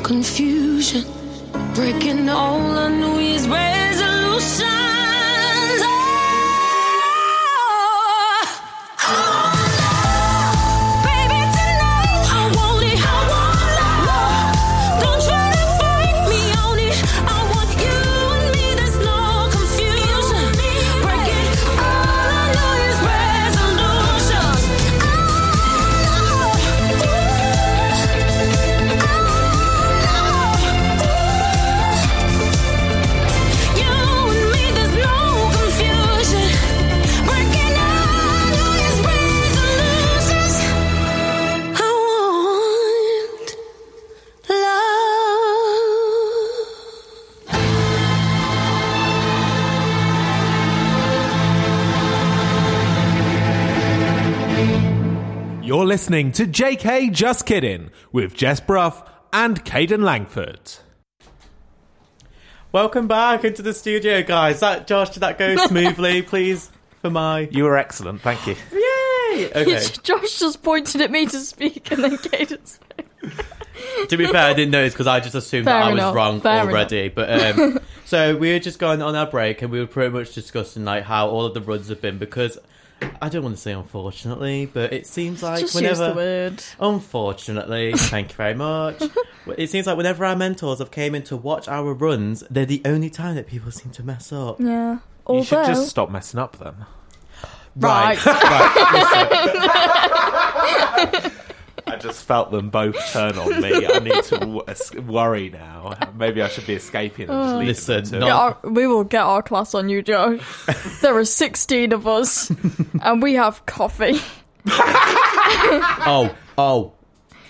Confusion. Breaking all our New Year's resolutions. Listening to JK Just Kidding with Jess Brough and Kaden Langford. Welcome back into the studio, guys. That Josh, did that go (laughs) smoothly, please? For my You were excellent, thank you. yay. Okay. (laughs) Josh just pointed at me to speak, and then Cadence. to be fair, I didn't notice because I just assumed that Fair I was wrong fair already. But um, (laughs) so we were just going on our break, and we were pretty much discussing like how all of the runs have been because I don't want to say unfortunately, but it seems like Just whenever use the word. Unfortunately, (laughs) thank you very much. It seems like whenever our mentors have came in to watch our runs, they're the only time that people seem to mess up. Yeah. You Although, should just stop messing up then. right. right. (laughs) (laughs) I just felt them both turn on me. I need to w- worry now. Maybe I should be escaping and just leaving Listen, them to not- our, we will get our class on you, Joe. there are 16 of us, and we have coffee. oh, oh.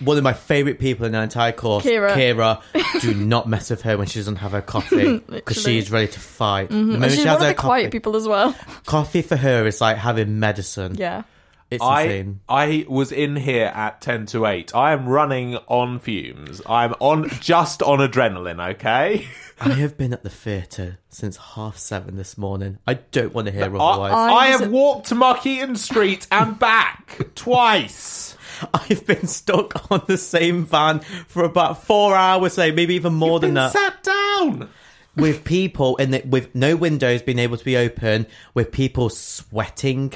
One of my favourite people in the entire course, Kira. Kira. do not mess with her when she doesn't have her coffee (laughs) because Literally. Mm-hmm. she's ready to fight. The moment And she's she one of her the quiet people as well. coffee for her is like having medicine. Yeah. It's I insane. I was in here at ten to eight. I am running on fumes. I'm on just on adrenaline. Okay. (laughs) I have been at the theatre since half seven this morning. I don't want to hear I, otherwise. I I was have at- walked to Markeaton Street and back (laughs) twice. I've been stuck on the same van for about four hours, say maybe even more than Been that. sat down. with people in the, with no windows being able to be open, with people sweating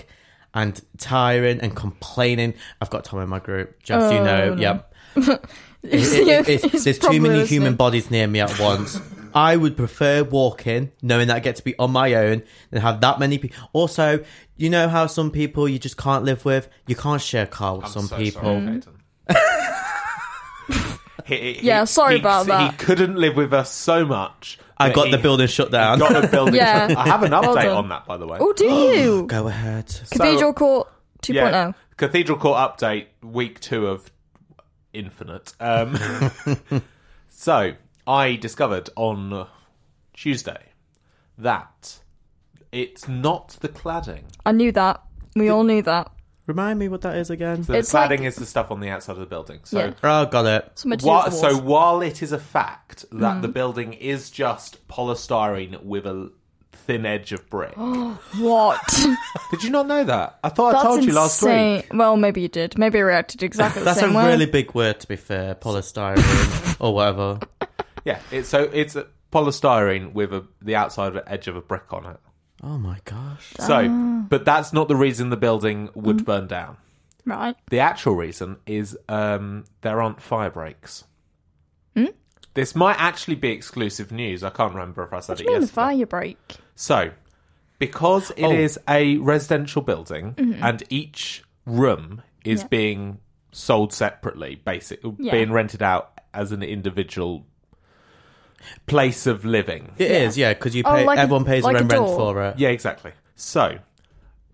and tiring and complaining. I've got Tom in my group, just so you know. Oh, no. Yep. (laughs) It- it- it- He's there's too many human bodies near me at once. I would prefer walking, knowing that I get to be on my own, than have that many people. Also, you know how some people you just can't live with. You can't share a car with some so people. sorry, mm. Peyton. (laughs) He- he- Yeah, sorry he- about that. He couldn't live with us so much. I got he- the building shut down. Got the building. (laughs) Yeah. I have an update done. on that, by the way. Oh, do you? (gasps) Go ahead. Cathedral Court oh. 2.0. Yeah, Cathedral Court update, week two of Infinite. Um, (laughs) so, I discovered on Tuesday that it's not the cladding. I knew that. We all knew that. Remind me what that is again. The It's cladding like- is the stuff on the outside of the building. So, Yeah. Oh, got it. Something to do While, so walls. while it is a fact that Mm. the building is just polystyrene with a thin edge of brick, (gasps) What? (laughs) did you not know that? I thought I That's told you last insane. week. Well, maybe you did. Maybe I reacted exactly the That's a same way. really big word, to be fair. Polystyrene or whatever. (laughs) Yeah, it's so it's a polystyrene with a, the outside edge of a brick on it. Oh my gosh. So, but that's not the reason the building would Mm-hmm. burn down. Right. The actual reason is um, there aren't fire breaks. Hmm? This might actually be exclusive news. I can't remember if I said What do it you mean the yesterday. fire break? So, because it is Oh. a residential building and each room is Mm-hmm. Yeah. being sold separately, basic, Yeah. being rented out as an individual place of living. It is, yeah, because you Oh, pay. like a- everyone pays like their a own rent door. for it. Yeah, exactly. So,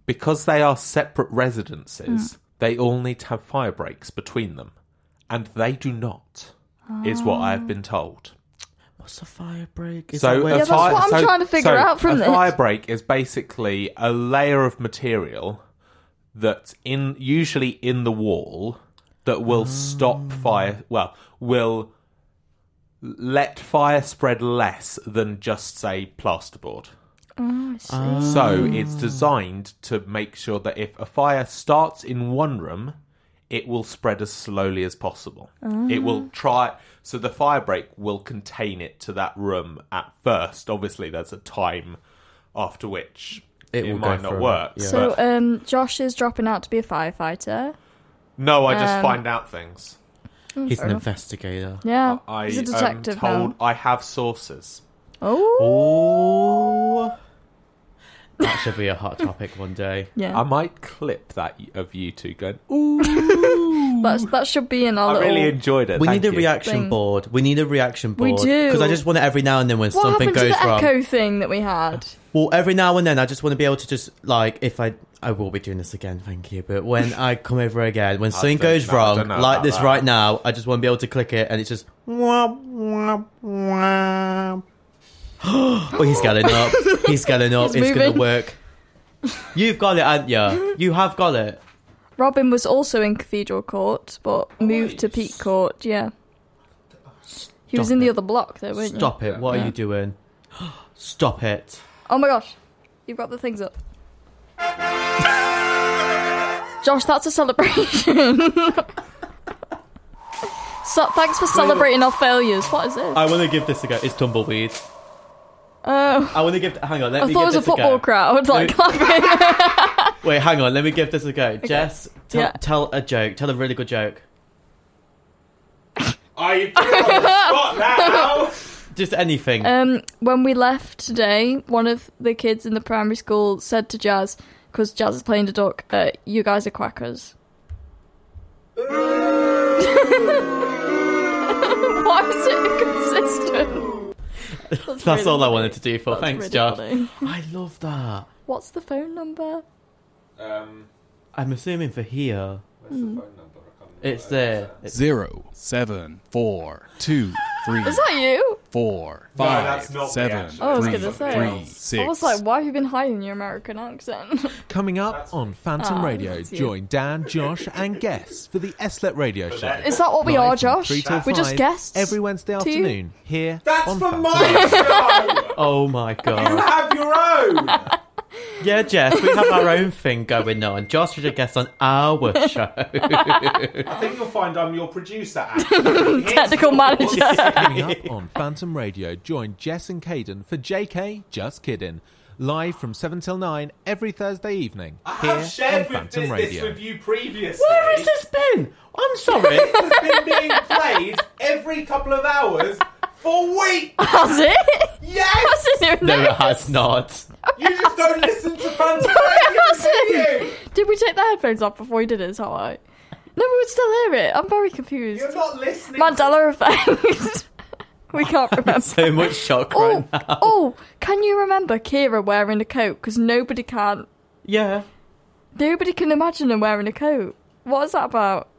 because they are separate residences, mm. they all need to have fire breaks between them, and they do not. Is what I have been ah. told. What's a fire break? Is So, that a where- Yeah, that's fire, what I'm so- trying to figure so out from a this. fire break is basically a layer of material that's in usually in the wall that will stop ah. fire. Well, will let fire spread less than just say plasterboard. Oh, I see. Ah. So it's designed to make sure that if a fire starts in one room, it will spread as slowly as possible. It will try. So the fire break will contain it to that room at first. Obviously, there's a time after which It it, will might go not work. Yeah. so um, Josh is dropping out to be a firefighter. no, I just um, find out things. He's fair an enough. investigator. Yeah, I he's a detective am told now. I have sources. Oh, Oh, that should be a hot topic one day. (laughs) yeah. I might clip that of you two going. Ooh, (laughs) That's, that should be in our I little. really enjoyed it. We Thank need a you. reaction Thing. board. We need a reaction board. We board. do. Because I just want it every now and then when what something happened to the wrong. echo thing that we had? Well, every now and then I just want to be able to just like if I I will be doing this again, thank you. But when (laughs) I come over again, when something goes know, wrong, like this that. right now, I just want to be able to click it and it's just. oh, (gasps) he's getting up. He's getting up. (laughs) He's it's gonna moving. work. (laughs) You've got it, haven't you? You have got it. Robin was also in Cathedral Court, but oh, moved to Peak Court. Yeah, he was Stop in the other block, though, weren't you? Stop it. What are you doing? (gasps) Stop it. Oh my gosh, you've got the things up. Josh, that's a celebration. (laughs) so, thanks for celebrating our failures. What is this? I want to give this a go. It's tumbleweed. Oh, I want to give. Hang on. Let I me thought it give was a football go. crowd, like Let clapping. (laughs) Wait, hang on. Let me give this a go. Jess, tell, Yeah. tell a joke. Tell a really good joke. Are you put on the (laughs) spot now? Just anything. Um, when we left today, one of the kids in the primary school said to Jazz, because Jazz is playing the duck, uh, "You guys are quackers." (laughs) Why is it inconsistent? That's, really all I funny. wanted to do for. That's Thanks, really Josh. funny. I love that. What's the phone number? Um, I'm assuming for here. where's the phone number? I can't It's there. It's, Zero, seven, four, two, three, Is that you? four, No, five, that's not the seven, actual- Oh, I was three, gonna say. three, six. I was like, why have you been hiding your American accent? (laughs) Coming up on Phantom Ah, Radio, that's you. join Dan, Josh, and guests for the Eslet Radio Show. Is that what we Live are, from Josh? three till We're just five guests. Every Wednesday to you? afternoon here That's on for Phantom my show. (laughs) oh my god. You god. have your own. (laughs) yeah, Jess, we have our own thing going on. Josh is a guest on our show. I think you'll find I'm your producer. actually. (laughs) Technical manager. Coming up on Phantom Radio, join Jess and Kaden for JK Just Kidding. Live from 7 till 9 every Thursday evening I here have shared on with Phantom this, Radio. this with you previously. Where has this been? I'm sorry. (laughs) It's been being played every couple of hours for weeks. (laughs) Has it? Yes. I didn't no, it has not. You just don't listen to Phantom it Radio, do you? Did we take the headphones off before we did it? Is that why? No, we would still hear it. I'm very confused. You're not listening. Mandela effect. (laughs) we can't (laughs) remember. So much shock Oh, right now. oh, can you remember Kira wearing a coat? Because nobody can. Yeah. Nobody can imagine her wearing a coat. What is that about?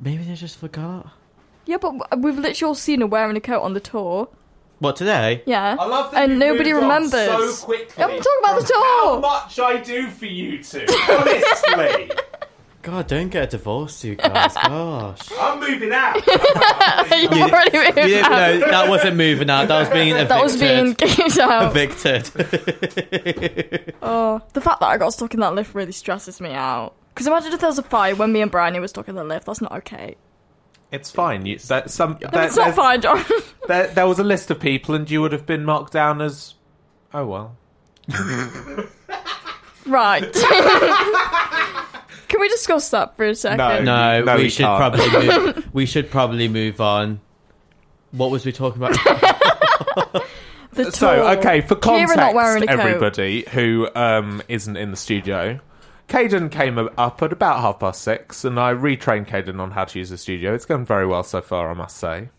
Maybe they just forgot. Yeah, but we've literally all seen her wearing a coat on the tour. What today? Yeah. I love that and you've nobody moved on remembers. so quickly. I'm talking about the tour. How much I do for you two, (laughs) honestly. God, don't get a divorce, you guys. (laughs) Gosh. I'm moving out. (laughs) you You- already moved You didn't out. know that wasn't moving out. That was being evicted. That was being kicked out. evicted. Oh, the fact that I got stuck in that lift really stresses me out. Because imagine if there was a fire when me and Bryony were stuck in the lift. That's not okay. It's fine. You, that, some, No, there, it's not fine, John. (laughs) There, there was a list of people, and you would have been marked down as. Oh well. (laughs) right. (laughs) Can we discuss that for a second? No. no, No, we we should can't. probably move, we should probably move on. What was we talking about? The tour. So, okay, for Kira context, not wearing a coat. everybody who um, isn't in the studio, Kaden came up at about half past six, and I retrained Kaden on how to use the studio. It's going very well so far, I must say.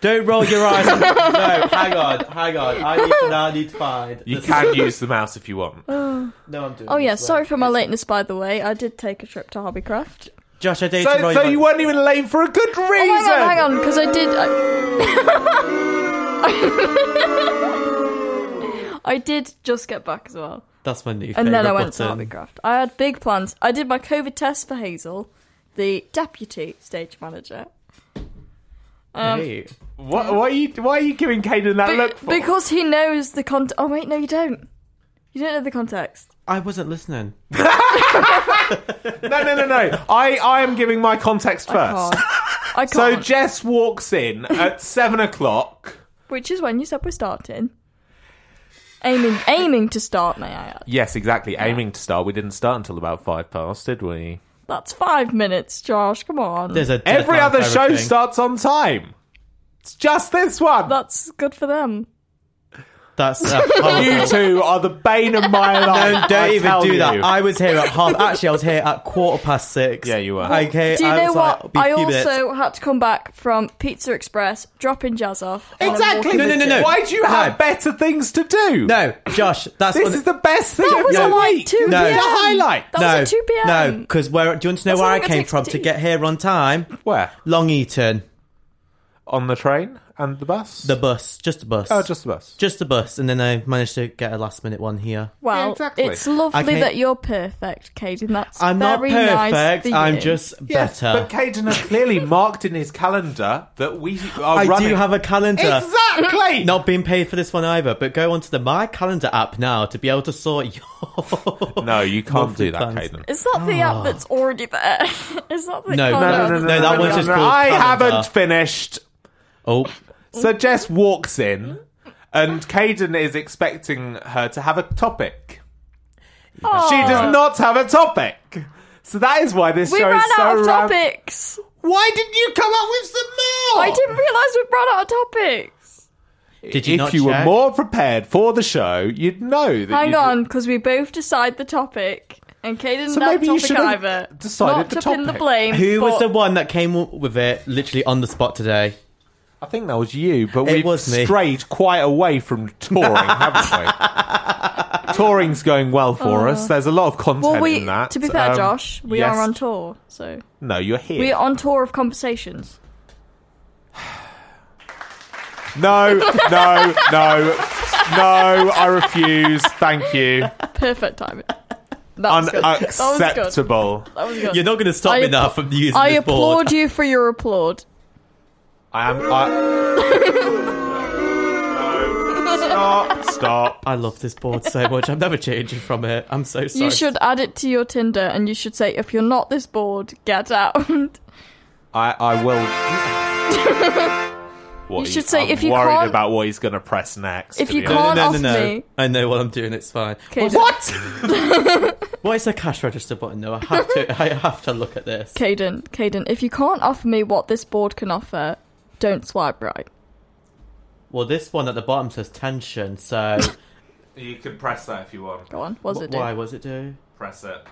Don't roll your eyes. (laughs) no, hang on, hang on. I need to now need to find. You the- can use the mouse if you want. Oh. No, I'm doing. Oh yeah, this sorry for my lateness by the way. I did take a trip to Hobbycraft. Josh, I dated So, so you weren't even late for a good reason. Oh, hang on, hang on, because I did. I... (laughs) I did just get back as well, That's my new. and then I favourite went button. to Hobbycraft. I had big plans. I did my COVID test for Hazel, the deputy stage manager. Um, hey. What, what are you? Why are you giving Kaden that Be- look for? because he knows the context. Oh wait, no, you don't. You don't know the context. I wasn't listening. (laughs) (laughs) no, no, no, no. I, I am giving my context first. I Can't. (laughs) I So can't. Jess walks in at seven o'clock. Which is when you said we're starting. Aiming, aiming to start, may I add? Yes, exactly. Aiming to start. We didn't start until about five past, did we? That's five minutes, Josh. Come on. There's a Every other show starts on time. It's just this one. That's good for them. That's uh, (laughs) you two are the bane of my life. Don't, don't I even tell do that. I was here at half. Actually, I was here at quarter past six. Yeah, you were. Okay. Do you I know what? Like, I few minutes. also had to come back from Pizza Express, dropping Jazz off. Exactly. No, no, no, no. Why do you have better things to do? No, Josh, that's This what- is the best thing That was your at like week. 2 No. p.m. The highlight. That no, was at 2 p.m. No, because where? Do you want to know That's where I I came from tea. to get here on time? Where? Long Eaton, On the train and the bus? the bus, just a bus. oh, just the bus. just a bus, and then I managed to get a last minute one here. Well, Yeah, exactly. it's lovely I that you're perfect, Katie. and That's I'm not very nice perfect. for I'm you. just Yes, better. but Kaden has clearly marked in his calendar that we are I running. do have a calendar. exactly. (laughs) Not being paid for this one either, but go onto the My Calendar app now to be able to sort your. (laughs) No, you can't monthly do that, plans. Kaden. Is that the app that's already there? (laughs) Is that the Ah. No, kind no, of- no, no, no, that one's just called I calendar. haven't finished. Oh, (laughs) So Jess walks in, and Kaden is expecting her to have a topic. She does not have a topic. So that is why this We show ran is so out of ram- topics. Why didn't you come up with some more? I didn't realise we ran out of topics. Did you if not you were more prepared for the show, you'd know that. Hang you'd- on, because we both decide the topic, and Kay didn't So have maybe you topic should have either. decided Not the to pin the blame. who was the one that came up with it literally on the spot today? I think that was you, but It we've was me. strayed quite away from touring, haven't we? (laughs) Touring's going well for us. There's a lot of content Uh, Well, we in that. to be fair, Um, Josh, we yes. are on tour, so No, you're here. we are on tour of conversations. No, no, no, no. I refuse. Thank you. Perfect timing. That was was good. Unacceptable. That was good. You're not going to stop I me now from using I this applaud board. you for your applaud. I am. I... (laughs) stop! Stop! I love this board so much. I'm never changing from it. I'm so sorry. You should add it to your Tinder, and you should say, "If you're not this bored, get out." (laughs) I, I will. (laughs) What, You he- should say, I'm if you worried can't- about what he's going to press next. If you can't- no, off no, no, no. me. I know what I'm doing. It's fine. Okay, What? What is the cash register button? though? I have to. I have to look at this. Kaden, Kaden, if you can't offer me what this board can offer, don't swipe right. Well, this one at the bottom says tension. So (laughs) You can press that if you want. Go on, what does it do? why? What does it do? Press it.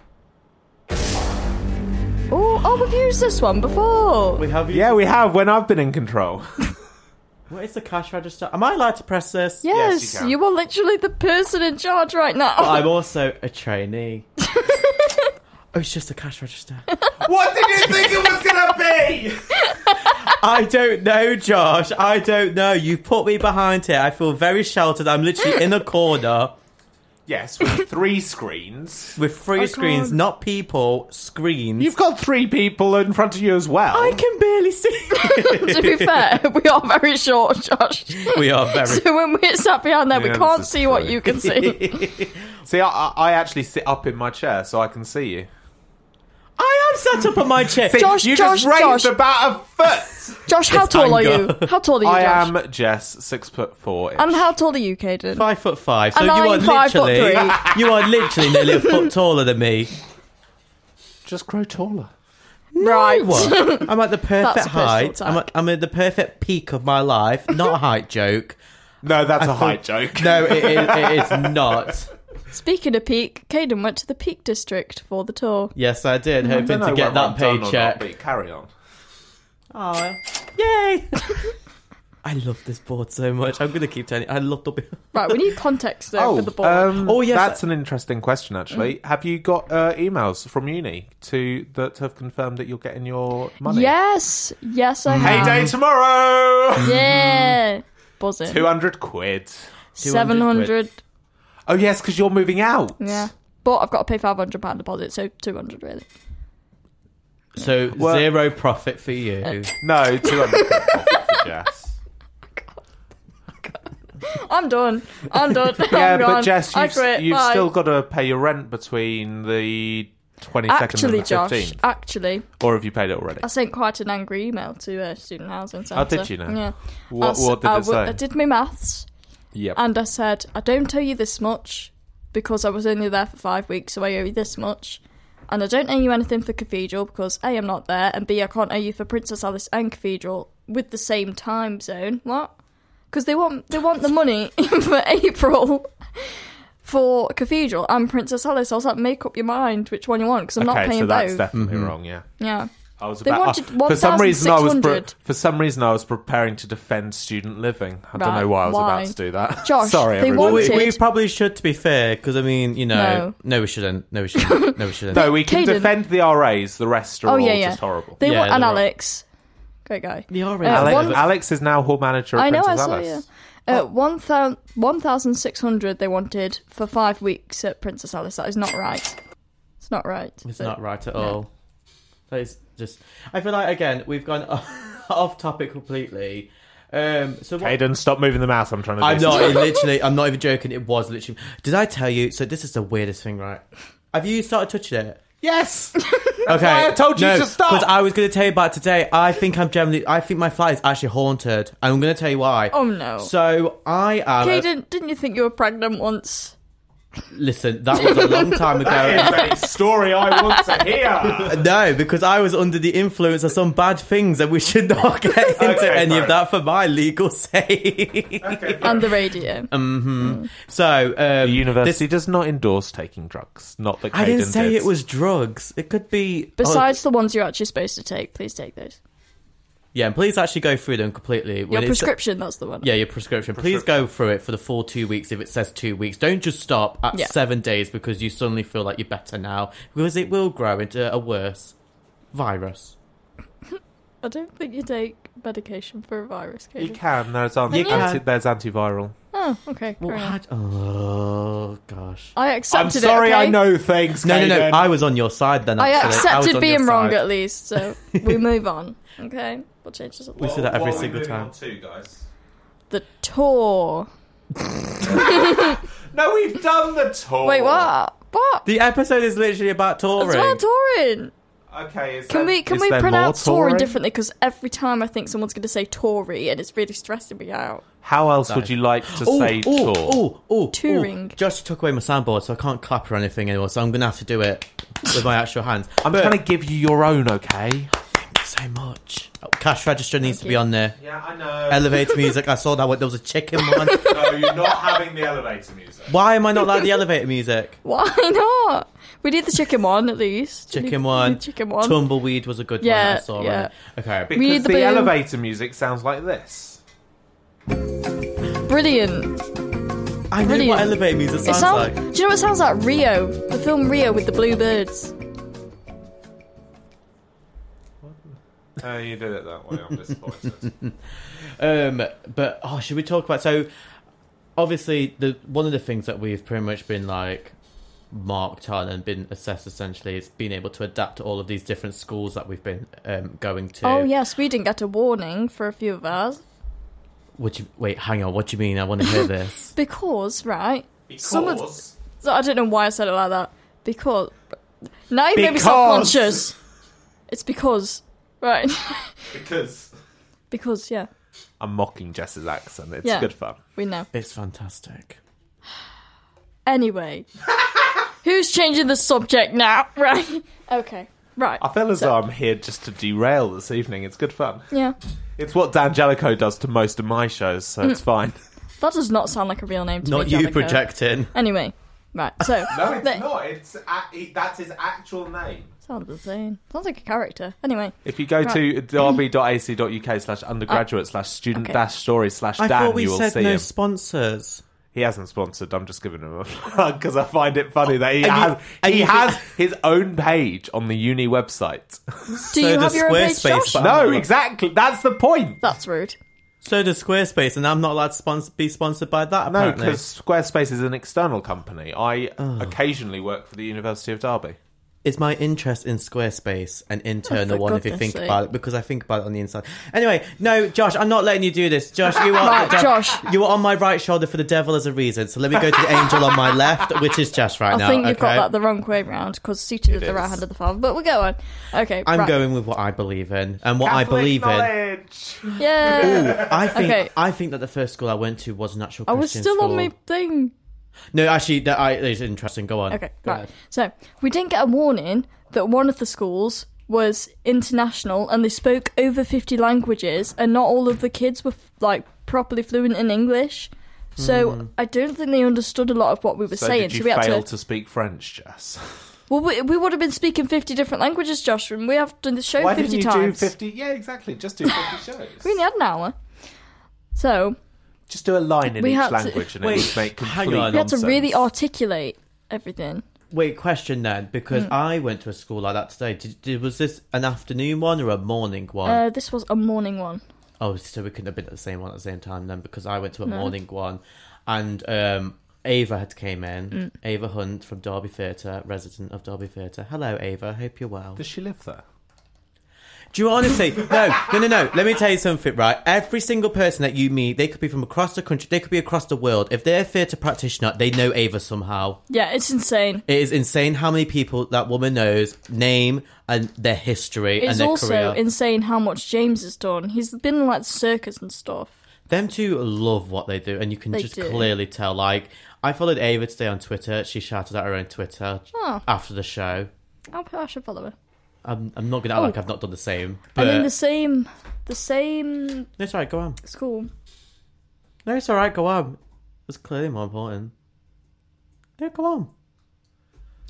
Oh, oh, we've used this one before. We have. Yeah, we have when I've been in control. (laughs) What is the cash register? Am I allowed to press this? Yes, Yes, you can. you are literally the person in charge right now. I'm (laughs) also a trainee. Oh, it's just a cash register. (laughs) what did you think it was going to be? I don't know, Josh. I don't know. You put me behind here. I feel very sheltered. I'm literally in a corner Yes, with three screens. with three I screens, can't- not people, screens. You've got three people in front of you as well. I can barely see. (laughs) to be fair, we are very short, Josh. we are very. So when we're sat behind there, we can't this is see what true. you can see. (laughs) See, I, I I actually sit up in my chair so I can see you. I am sat up on my chair. See, Josh, you Josh, just raised Josh. about a foot. Josh, how It's tall are you? How tall are you, I Josh? am Jess, six foot four. And how tall are you, Kaden? Five foot five. So And you are I'm five foot literally, (laughs) you are literally nearly a (laughs) foot taller than me. Just grow taller. Right. What? (laughs) I'm at the perfect That's a personal height. I'm at, attack. I'm at the perfect peak of my life. Not a height joke. No, that's a thought- height joke. No, it, it, it is not. Speaking of peak, Kaden went to the Peak District for the tour. Yes, I did, I hoping don't know to get that I'm done or not, paycheck. but carry on. Oh, yay! (laughs) I love this board so much. I'm gonna keep telling you. I love the. (laughs) Right, we need context though for the board. um, Oh, yes. that's an interesting question. Actually, have you got uh, emails from uni to that have confirmed that you're getting your money? yes, yes, I have. Payday tomorrow. Yeah, (laughs) buzzing. Two hundred quid. Seven 200 hundred. Oh yes, because you're moving out. Yeah, but I've got to pay five hundred pound deposit, so two hundred really. So Well- zero profit for you. No, two hundred. (laughs) Jess. I'm done. I'm done. (laughs) Yeah, I'm but gone. Jess, I you've, quit. you've Bye. still got to pay your rent between the 22nd Actually, and the Josh, 15th. actually, Or have you paid it already? I sent quite an angry email to uh, Student Housing Centre. Oh, did you now? Yeah. What, I s- what did I it say? I did my maths, Yep. and I said, I don't owe you this much because I was only there for five weeks, so I owe you this much. And I don't owe you anything for Cathedral because A, I'm not there, and B, I can't owe you for Princess Alice and Cathedral with the same time zone. What? Because they want they want the money (laughs) for April (laughs) for Cathedral and Princess Alice. I was like, make up your mind which one you want because I'm not okay, paying so that's both. definitely mm-hmm. wrong, yeah. yeah. I was They about, wanted oh, for some reason I was pre- for some reason I was preparing to defend student living. I don't know why I was why? about to do that. (laughs) Josh, Sorry, they everyone. wanted- We, we probably should, to be fair, because I mean, you know, No. no, we shouldn't. No, we shouldn't. (laughs) No, we shouldn't. No, we can Kaden- defend the RAs. The rest are Oh all yeah, yeah. just horrible. They Yeah, want and Alex, great guy. The RAs. Uh, Alex, one- Alex is now hall manager at I know, I saw Alice. you. Uh, one thou- 1,600 they wanted for five weeks at Princess Alice. That is not right. It's not right. It's But- not right at no. all. That is just. I feel like again we've gone (laughs) off topic completely. Um, so what? Hayden, stop moving the mouse. I'm trying to. I'm not (laughs) literally. I'm not even joking. It was literally. Did I tell you? So this is the weirdest thing, right? Have you started touching it? Yes. (laughs) Okay, why I told you to stop. Because I was going to tell you about today. I think I'm generally. I think my flight is actually haunted, and I'm going to tell you why. Oh no. So I am. Kaden, didn't you think you were pregnant once? Listen, that was a long time (laughs) ago. That is a story I want to hear. No, because I was under the influence of some bad things, and we should not get (laughs) into Okay, any fair of that for my legal (laughs) sake. And the radio. hmm So, um, The university this- does not endorse taking drugs. Not that Hayden I didn't say did. it was drugs. It could be. Besides the ones you're actually supposed to take, please take those. Yeah, and please actually go through them completely. Your When it's- prescription, that's the one. Yeah, your prescription. Please go through it for the full two weeks if it says two weeks. Don't just stop at Yeah. seven days because you suddenly feel like you're better now, because it will grow into a worse virus. I don't think you take medication for a virus, You Kaden. can. There's, anti- You can. there's antiviral. Oh, okay. Well, fair oh gosh. I accepted. I'm sorry. it. okay? I know things. No, no, no. I was on your side then. I Actually. was accepted on being wrong side. at least, so we (laughs) move on. Okay, we'll change this. We say that every single time. To, guys? The tour. (laughs) No, we've done the tour. Wait, what? What? The episode is literally about touring. That's about touring. Okay. Is Can there- we can is we pronounce more touring differently? Because every time I think someone's going to say Tory, and it's really stressing me out. How else No. would you like to Oh, say oh, tour? oh, oh, Touring. oh. Josh took away my soundboard, so I can't clap or anything anymore. So I'm gonna have to do it with my actual hands. I'm But- trying to give you your own. Okay. So much. Oh, cash register needs to be on there. Yeah, I know. Elevator music. I saw that one. There was a chicken (laughs) one. no, you're not having the elevator music. Why am I not like the elevator music? (laughs) Why not? We did the chicken one at least. We Chicken did- we one. Chicken one. Tumbleweed was a good Yeah, one. I saw. yeah. Right? Okay. Because need the, the boom. elevator music sounds like this. Brilliant. I know Brilliant. what elevator music It sounds sounds. like. Do you know what it sounds like? Rio, the film Rio with the blue birds. Oh, (laughs) you did it that way. I'm disappointed. (laughs) Um, but oh, should we talk about so? Obviously, the one of the things that we've pretty much been like marked on and been assessed essentially is being able to adapt to all of these different schools that we've been um, going to. Oh yes, we didn't get a warning for a few of us. Would you wait? Hang on. What do you mean? I want to hear this. (laughs) because right. Some of- Because So I don't know why I said it like that. Because now you made me Because. self-conscious. It's because right. (laughs) because because yeah, I'm mocking Jess's accent. It's Yeah. good fun. we know. it's fantastic. Anyway, (laughs) who's changing the subject now? (laughs) Right. Okay. Right. I feel as So- though I'm here just to derail this evening. It's good fun. Yeah. It's what Dan Jellicoe does to most of my shows, so it's mm. fine. That does not sound like a real name to me. Not me. you Jellicoe. projecting. Anyway, right. So No, it's the- not. It's that's his actual name. Sounds insane. Sounds like a character. Anyway, If you go to derby.ac.uk slash undergraduate slash student dash story slash I Dan, thought we you will said see no him. sponsors. He hasn't sponsored. I'm just giving him a (laughs) plug because I find it funny that he And has and he has his own page on the uni website. (laughs) do you does have your own page, Squarespace, Josh? but- no, exactly. That's the point. That's rude. So does Squarespace, and I'm not allowed to sponsor, be sponsored by that. No, Apparently. because Squarespace is an external company. I occasionally work for the University of Derby. Is my interest in Squarespace an internal Oh, for one if you think sake. about it? Because I think about it on the inside. Anyway, no, Josh, I'm not letting you do this. Josh, you are (laughs) Right, Josh. you are on my right shoulder for the devil as a reason. So let me go to the angel on my (laughs) left, which is Josh right I now. I think you've got that the wrong way round because seated at the right hand of the father. But we'll go on. Okay, I'm right. going with what I believe in, and what I Catholic believe in. knowledge. Yeah, I think Okay. I think that the first school I went to was an actual I was still school. on my thing. No, actually, that I, it's interesting. Go on. Okay, Go right. ahead. So we didn't get a warning that one of the schools was international and they spoke over 50 languages and not all of the kids were like properly fluent in English. So hmm. I don't think they understood a lot of what we were So saying. did you so we had to, to... speak French, Jess? (laughs) Well, we, we would have been speaking 50 different languages, Josh, and we have done the show Why 50 didn't you times. do 50? Yeah, exactly. Just do 50 (laughs) shows. We only had an hour. So Just do a line in We each had to- language and Wait, it would make hang complete on. we had to really articulate everything. Wait, question then, because Hmm. I went to a school like that today. Did, did, was this an afternoon one or a morning one? Uh, this was a morning one. oh, so we couldn't have been at the same one at the same time then, because I went to a No. morning one, and um, Ava had came in. Mm. Ava Hunt from Derby Theatre, resident of Derby Theatre. Hello, Ava. Hope you're well. Does she live there? Do you honestly? no, no, no, no. Let me tell you something, right? Every single person that you meet, they could be from across the country, they could be across the world. If they're a theatre practitioner, they know Ava somehow. Yeah, it's insane. It is insane how many people that woman knows, name, and their history and It's their also career. insane how much James has done. He's been in like circus and stuff. Them two love what they do, and you can They just do. clearly tell. Like, I followed Ava today on Twitter. She shouted at her own Twitter Oh. after the show. I should follow her. I'm, I'm not gonna act Oh. like I've not done the same, but And in the same, the same no, it's alright. Go on. It's cool. No, it's alright. Go on. It's clearly more important. No, go on.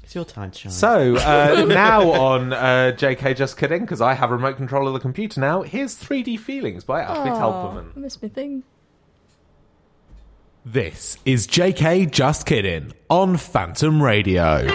It's your time to shine. So uh, (laughs) now on uh, JK Just Kidding, because I have remote control of the computer now. Here's 3D Feelings by Ashley Oh, I Talperman. missed my thing. This is JK Just Kidding on Phantom Radio.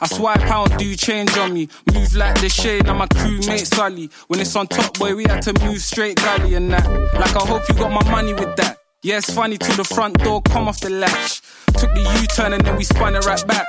I swipe out, do change on me. Move like the shade, now my crewmate Sully. When it's on top, boy, we had to move straight gully and that. Like, I hope you got my money with that. Yeah, it's funny till the front door come off the latch. Took the U turn and then we spun it right back.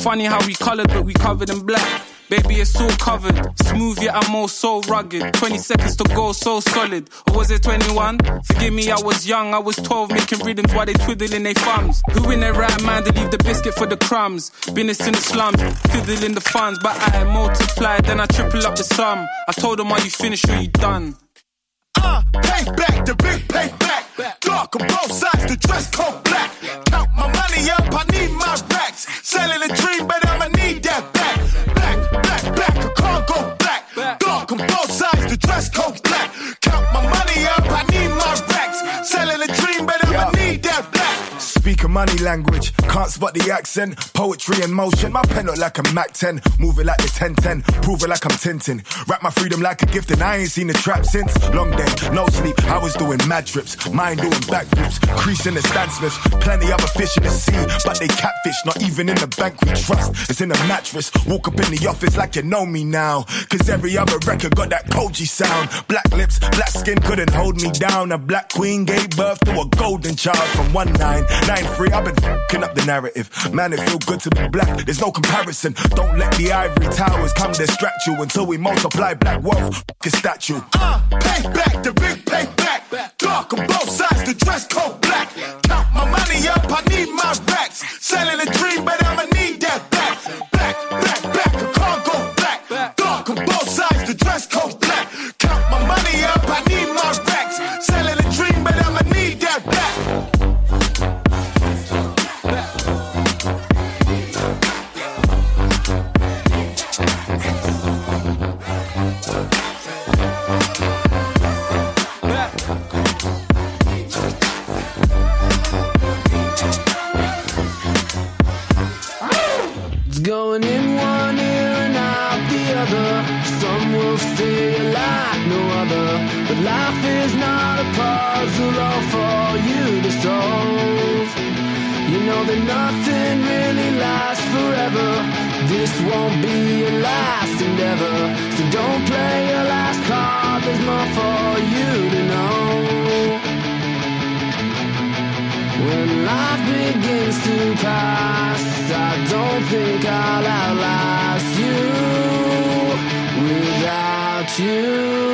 Funny how we colored, but we covered in black. Baby, it's all covered. Smooth, yet I'm all so rugged. 20 seconds to go, so solid. Or was it 21? Forgive me, I was young. I was 12, making rhythms while they twiddling their thumbs. Who in their right mind to leave the biscuit for the crumbs? Business in the slums, fiddling the funds. But I multiply, then I triple up the sum. I told them, are you finished or you done? Uh, payback, the big payback. Dark on both sides, the dress code black. Count my money up, I need my racks. Selling a dream, but I'ma need that. Black, black, black, I can't go black. Dark on both sides, the dress code back. Speaking money language, can't spot the accent. Poetry in motion, my pen look like a Mac 10. Moving like the 1010, proving like I'm Tintin. Wrap my freedom like a gift, and I ain't seen the trap since. Long day, no sleep, I was doing mad trips. mind doing back backflips, creasing the Stan Smiths. Plenty other fish in the sea, but they catfish, not even in the bank we trust. It's in the mattress. Walk up in the office like you know me now. Cause every other record got that Koji sound. Black lips, black skin couldn't hold me down. A black queen gave birth to a golden child from 1993. I've been fucking up the narrative. Man, it feel good to be black. There's no comparison. Don't let the ivory towers come distract you until we multiply black wealth. Fucking statue. Uh, payback, the big payback. Dark on both sides, the dress code black. Count my money up, I need my racks. Selling a dream, but It's going in one ear and out the other. Some will feel like no other. But life is not a puzzle all for you to solve. You know that nothing really lasts forever. This won't be your last endeavor. So don't play your last card. There's more for When life begins to pass, I don't think I'll outlast you without you.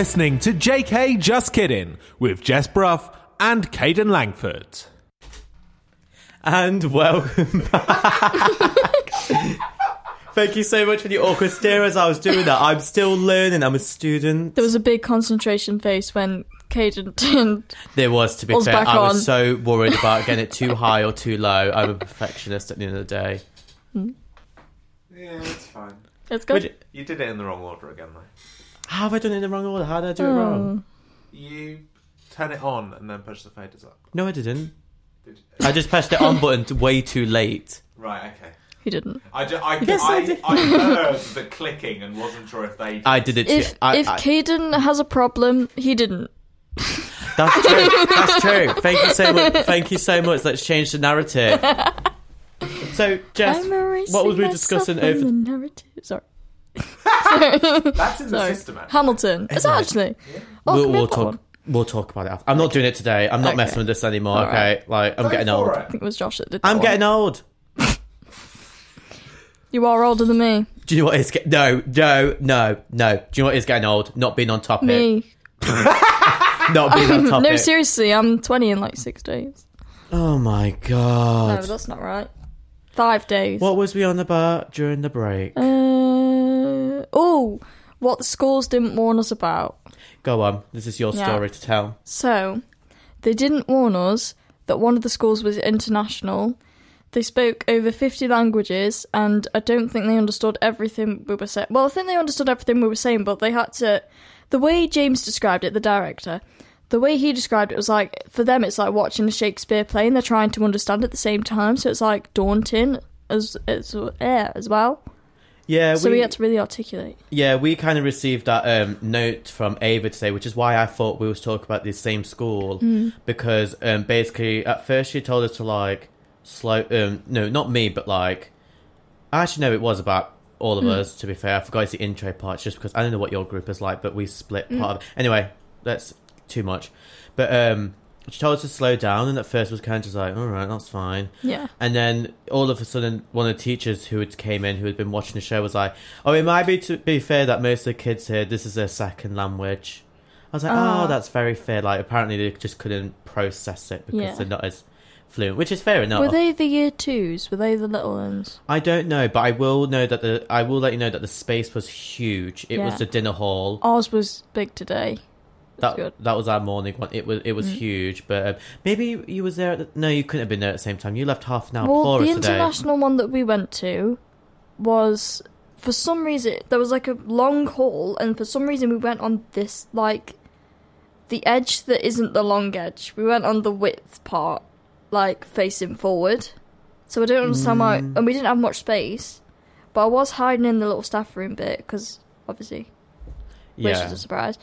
Listening to JK Just Kidding with Jess Brough and Kaden Langford. And welcome (laughs) back. Thank you so much for the awkward stare as I was doing that. I'm still learning. I'm a student. There was a big concentration face when Kaden turned. There was, to be Us fair. back I was so worried about getting it too high or too low. I'm a perfectionist at the end of the day. Hmm. Yeah, it's fine. It's good. Would- You did it in the wrong order again, though. How have I done it in the wrong order? How did I do it Oh. wrong? You turn it on and then push the faders up. No, I didn't. Did you? I just pressed the on (laughs) button t- way too late. Right, okay. He didn't. I, ju- I, (laughs) Yes, I I, did. I, heard the clicking and wasn't sure if they. I did it too. If I, if I- Kaden has a problem, he didn't. That's true. (laughs) That's true. Thank you so much. Thank you so much. Let's change the narrative. So, Jess, what was we discussing over? the narrative? Sorry. That's in the Sorry. system. actually. Hamilton. Is that actually? Oh, we'll can we we'll have that talk. one? We'll talk about it. After. I'm not doing it today. I'm not Okay. messing with this anymore. All okay, like I'm Go getting for old. it. I think it was Josh that did. That I'm one. getting old. (laughs) You are older than me. Do you know what is get? No, no, no, no. Do you know what is getting old? Not being on topic. Me. (laughs) Not (laughs) being on topic. No, seriously, I'm 20 in like six days. oh my god. No, god. that's not right. Five days. what was we on about during the break? Uh, oh, what the schools didn't warn us about. Go on. This is your Yeah. story to tell. So, they didn't warn us that one of the schools was international. They spoke over 50 languages, and I don't think they understood everything we were saying. Well, I think they understood everything we were saying, but they had to. The way James described it, the director, the way he described it was like, for them, it's like watching a Shakespeare play, and they're trying to understand at the same time, so it's like daunting as, as, yeah, as well. Yeah, so we, we had to really articulate. yeah, we kind of received that um, note from Ava today, which is why I thought we was talking about the same school Mm. because um, basically at first she told us to like slow. Um, no, not me, but like I actually no, it was about all of Mm. us. To be fair, I forgot it's the intro part just because I don't know what your group is like, but we split Mm. part of. Anyway, that's too much. But um, she told us to slow down, and at first was kind of just like, all right, that's fine. Yeah. And then all of a sudden, one of the teachers who had came in, who had been watching the show, was like, "Oh, it might be to be fair that most of the kids here, this is their second language." I was like, Ah. "Oh, that's very fair." Like, apparently they just couldn't process it because Yeah. they're not as fluent, which is fair enough. Were they the year twos? Were they the little ones? I don't know, but I will know that the I will let you know that the space was huge. It was the dinner hall. Ours was big today. That good. that was our morning one. It was it was Mm. huge, but um, maybe you was there. At the, no, you couldn't have been there at the same time. You left half an hour well, before the us today. international one that we went to was for some reason there was like a long hall, and for some reason we went on this like the edge that isn't the long edge. We went on the width part, like facing forward. So I don't understand why, Mm. and we didn't have much space. But I was hiding in the little staff room bit because obviously, which yeah. is a surprise.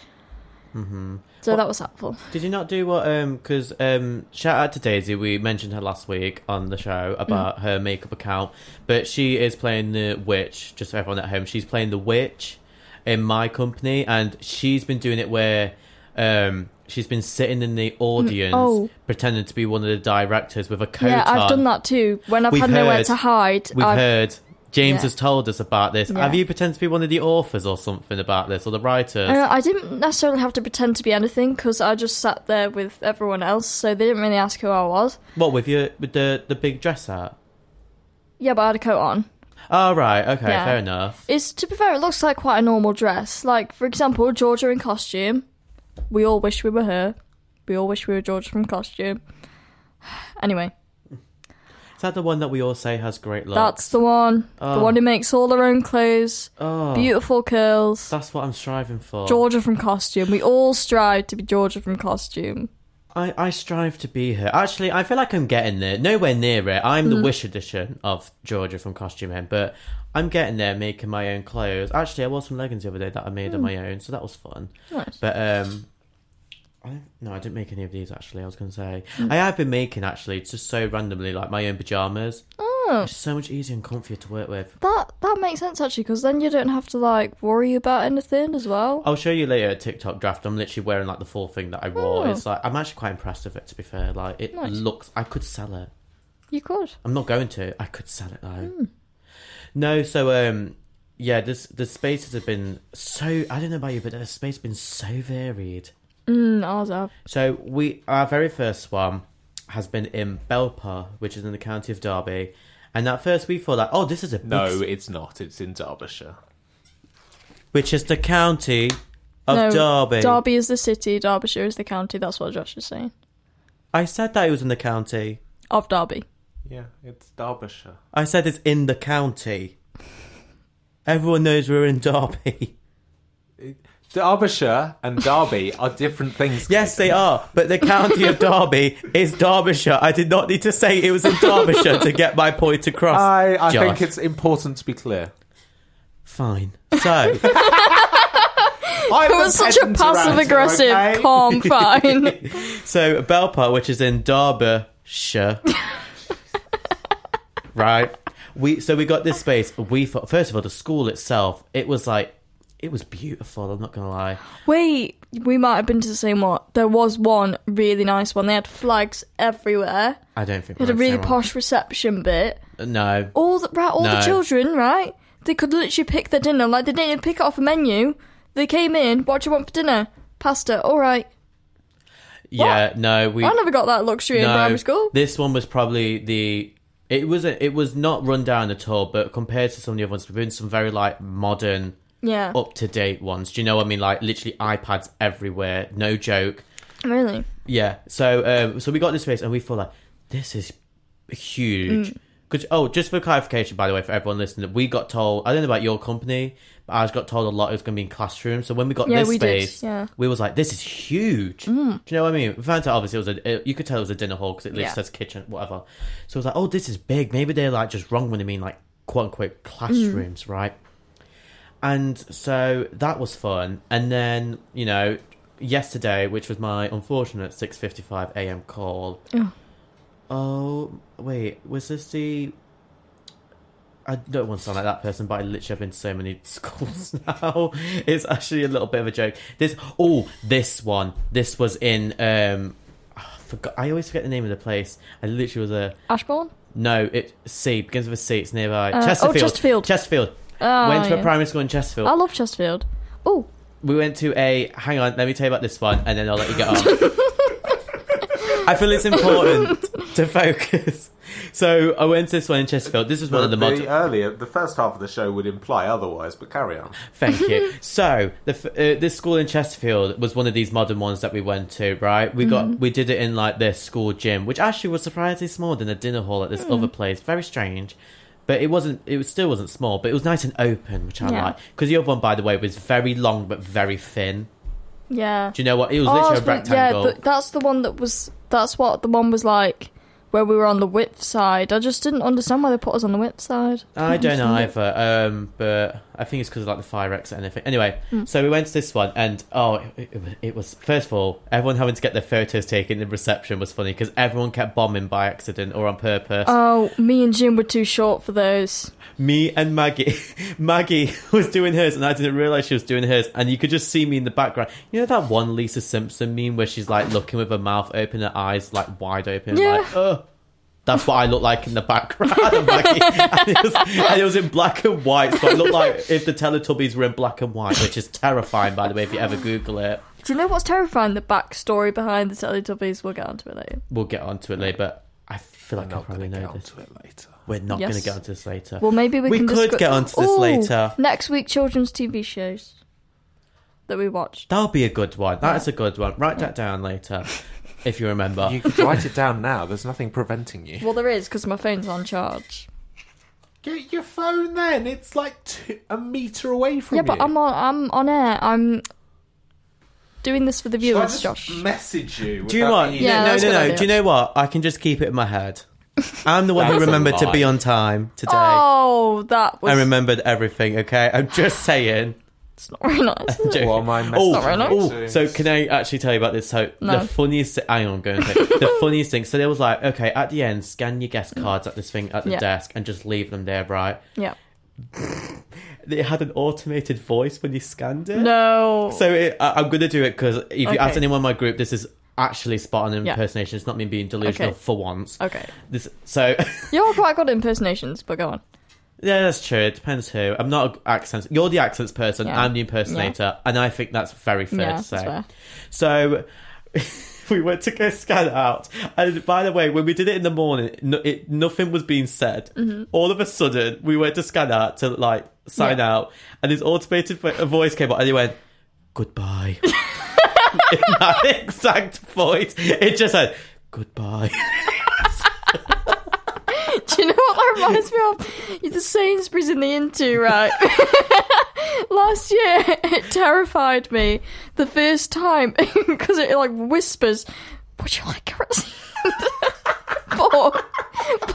Hmm So that was helpful. Did you not do what? Um, because um, shout out to Daisy. We mentioned her last week on the show Mm. about her makeup account, but she is playing the witch. Just for everyone at home, she's playing the witch in my company, and she's been doing it where um, she's been sitting in the audience, oh. pretending to be one of the directors with a coat Yeah, I've on. done that too. When I've We've had nowhere to hide, We've I've heard. James Yeah. has told us about this. Yeah. Have you pretended to be one of the authors or something about this, or the writers? Uh, I didn't necessarily have to pretend to be anything because I just sat there with everyone else, so they didn't really ask who I was. what with your with the the big dress out? Yeah, but I had a coat on. Oh right, okay, Yeah. fair enough. It's to be fair, it looks like quite a normal dress. Like for example, Georgia in costume. We all wish we were her. We all wish we were Georgia from costume. (sighs) Anyway, Is that the one that we all say has great looks? that's the one. The Oh. one who makes all her own clothes. Oh. Beautiful curls. That's what I'm striving for. Georgia from costume. We all strive to be Georgia from costume. I, I strive to be her. Actually, I feel like I'm getting there. Nowhere near it. I'm the Mhm. Wish edition of Georgia from Costume Hen, but I'm getting there making my own clothes. Actually, I wore some leggings the other day that I made on Hmm. my own, so that was fun. Nice. But um, I no, I didn't make any of these. Actually, I was going to say Mm. I have been making actually just so randomly like my own pajamas. Oh, It's so much easier and comfier to work with. that that makes sense actually, because then you don't have to like worry about anything as well. I'll show you later a TikTok draft. I'm literally wearing like the full thing that I wore. Oh. It's like I'm actually quite impressed with it. To be fair, like it Nice. looks. I could sell it. You could. I'm not going to. I could sell it though. Hmm. No, so um, yeah, this the spaces have been so. I don't know about you, but the space has been so varied. Mm, ours have. So we our very first one has been in Belper, which is in the county of Derby. And at first we thought like, oh, this is a big No, s- it's not. It's in Derbyshire. which is the county of no, Derby. Derby is the city, Derbyshire is the county. That's what Josh is saying. I said that it was in the county. Of Derby. Yeah, it's Derbyshire. I said it's in the county. (laughs) Everyone knows we're in Derby. Derbyshire and Derby are different things. Yes, they are. But the county of Derby is Derbyshire. I did not need to say it was in Derbyshire to get my point across. I, I Josh. think it's important to be clear. fine. So (laughs) I'm It was such a passive aggressive, okay? (laughs) calm, (laughs) fine. So Belper, which is in Derbyshire, right? We so we got this space. We thought first of all the school itself. It was like it was beautiful. I'm not gonna lie. Wait, we might have been to the same one. There was one really nice one. They had flags everywhere. I don't think They had a really posh reception bit. Uh, no, All the right, all the children, right? They could literally pick their dinner. Like they didn't even pick it off a menu. They came in. What do you want for dinner? Pasta. All right. yeah, no. We I never got that luxury in primary school. This one was probably the. It was a, it was not run down at all, but compared to some of the other ones, we've been some very like modern, Yeah. up to date ones. Do you know what I mean? Like literally iPads everywhere. No joke. Really. Yeah. So um, so we got this space and we thought like this is huge. Mm. Because oh, just for clarification, by the way, for everyone listening, we got told I don't know about your company, but I got told a lot it was going to be in classrooms. So when we got Yeah, this we did, space, yeah. we was like, this is huge. Do you know what I mean? We found out obviously it was a it- you could tell it was a dinner hall because it literally Yeah. says kitchen, whatever. So it was like, oh, this is big. Maybe they're like just wrong when they mean like quote unquote classrooms, right? And so that was fun. And then you know yesterday, which was my unfortunate six fifty five a.m. call. Oh. Oh wait, was this the? I don't want to sound like that person, but I literally have been to so many (laughs) schools (laughs) now. It's actually a little bit of a joke. This oh, this one. This was in um, I forgot. I always forget the name of the place. I literally was a Ashbourne. no. It C begins with a C. It's nearby. Uh, oh, Chesterfield. Chesterfield. Chesterfield. Oh, Went to a yeah. primary school in Chesterfield. I love Chesterfield. Oh, We went to a. Hang on, let me tell you about this one, and then I'll let you get on. (laughs) I feel it's important to focus. So I went to this one in Chesterfield. This is one of the mod- earlier, the first half of the show would imply otherwise, but carry on. Thank you. (laughs) So the f- uh, this school in Chesterfield was one of these modern ones that we went to. Right, we got we did it in like this school gym, which actually was surprisingly smaller than a dinner hall at this other place. Very strange. But it wasn't. It was, still wasn't small, but it was nice and open, which I Yeah. like. Because the other one, by the way, was very long but very thin. yeah. Do you know what? It was Oh, literally a rectangle. Yeah, th- that's the one that was. That's what the one was like, where we were on the width side. I just didn't understand why they put us on the width side. I don't know either, um, but I think it's because of like the fire exit and anything. Anyway, Hmm. so we went to this one, and oh, it, it, was- it was first of all, everyone having to get their photos taken in reception was funny because everyone kept bombing by accident or on purpose. Oh, me and Jim were too short for those. me and Maggie, (laughs) Maggie was doing hers, and I didn't realize she was doing hers, and you could just see me in the background. You know that one Lisa Simpson meme where she's like looking with her mouth open, her eyes like wide open, Yeah. like ugh. That's what I look like in the background. (laughs) And it, was, and it was in black and white, so I look like if the Teletubbies were in black and white, which is terrifying, by the way, if you ever Google it. Do you know what's terrifying? The backstory behind the Teletubbies. We'll get onto it later. We'll get onto it later, but I feel like We're I not probably going to know get this. onto it later. We're not Yes. going to get onto this later. Well, maybe we, We can could discuss- get onto this Ooh, later. Next week, children's TV shows that we watched. That'll be a good one. That's a good one. Write that down later, if you remember. You could write it down now. There's nothing preventing you. Well, there is because my phone's on charge. Get your phone then. It's like two, a meter away from yeah, you. but I'm on. I'm on air. I'm doing this for the Shall I viewers, just Josh. message you. Do you want? what? Yeah, no, that's a no, good no. idea. Do you know what? I can just keep it in my head. (laughs) I'm the one who That's a remembered to lie. be on time today. Oh, that was. I remembered everything. Okay, I'm just saying. It's not very nice. is it? (laughs) What am I Oh, not very nice. oh, so can I actually tell you about this? So No. the funniest, thi- hang on, I'm going to the (laughs) funniest thing. So there was like, okay, at the end, scan your guest mm. cards at this thing at the Yeah. desk and just leave them there, right? Yeah. (laughs) It had an automated voice when you scanned it. No. So it, I, I'm going to do it because if you Okay. ask anyone in my group, this is actually spot on Yeah. impersonation. It's not me being delusional Okay. for once. Okay. This so You're quite good at impersonations, but go on. Yeah, that's true. It depends who. I'm not an accents. You're the accents person. Yeah. I'm the impersonator, and I think that's very fair Yeah, to say. So (laughs) we went to go scan out, and by the way, when we did it in the morning, no, it, nothing was being said. Mhm. All of a sudden, we went to scan out to like sign Yeah. out, and this automated vo- voice came up, and he went, "Goodbye." (laughs) in that exact voice, it just said, "Goodbye." (laughs) (laughs) Do you know what that reminds me of? It's the Sainsbury's in the Intu, right? (laughs) Last year, it terrified me the first time (laughs) because it like whispers, "Would you like kerosene?" but,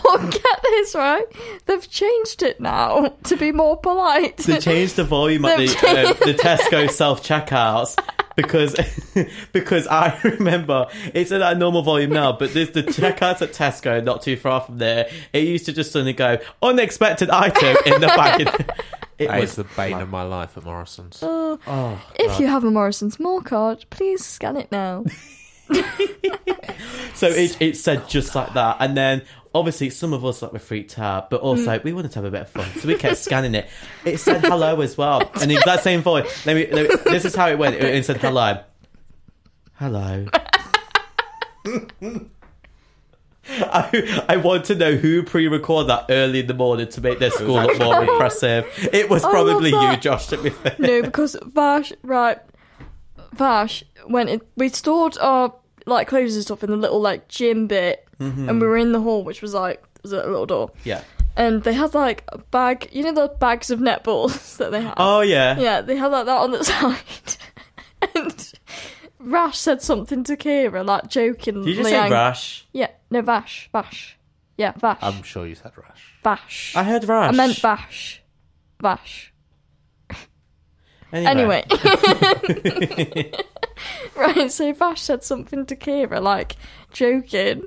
but get this right, they've changed it now to be more polite. they changed the volume at the, uh, the Tesco self checkouts because (laughs) because I (laughs) remember it's at a normal volume now, but there's the checkouts at Tesco not too far from there. It used to just suddenly go unexpected item in the bag. (laughs) It That was is the bane of my life at Morrison's. Oh, Oh, if God. you have a Morrison's More card, please scan it now. So it, it said just like that, and then obviously some of us like were freaked out, but also Mm. we wanted to have a bit of fun, so we kept scanning it. It said hello as well, (laughs) and the exact same voice. Let me, let me- this is how it went. It, it said hello, hello. I, I want to know who pre-recorded that early in the morning to make their school look more actually- impressive. It was I probably you. Josh. To be fair. no, because Vash, right, Vash, when it, we stored our like clothes and stuff in the little like gym bit, Mhm. and we were in the hall, which was like was a little door, Yeah. and they had like a bag, you know, the bags of netballs (laughs) that they have. Oh yeah. yeah, they had like that on the (laughs) side, and Rash said something to Kira, like joking. Did you just say Rash? Yeah, no, Vash, Vash, yeah, Vash, I'm sure you said Rash. Vash. I heard Rash. I meant Vash, Vash. Anyway. Anyway. (laughs) right, so Vash said something to Kira, like joking,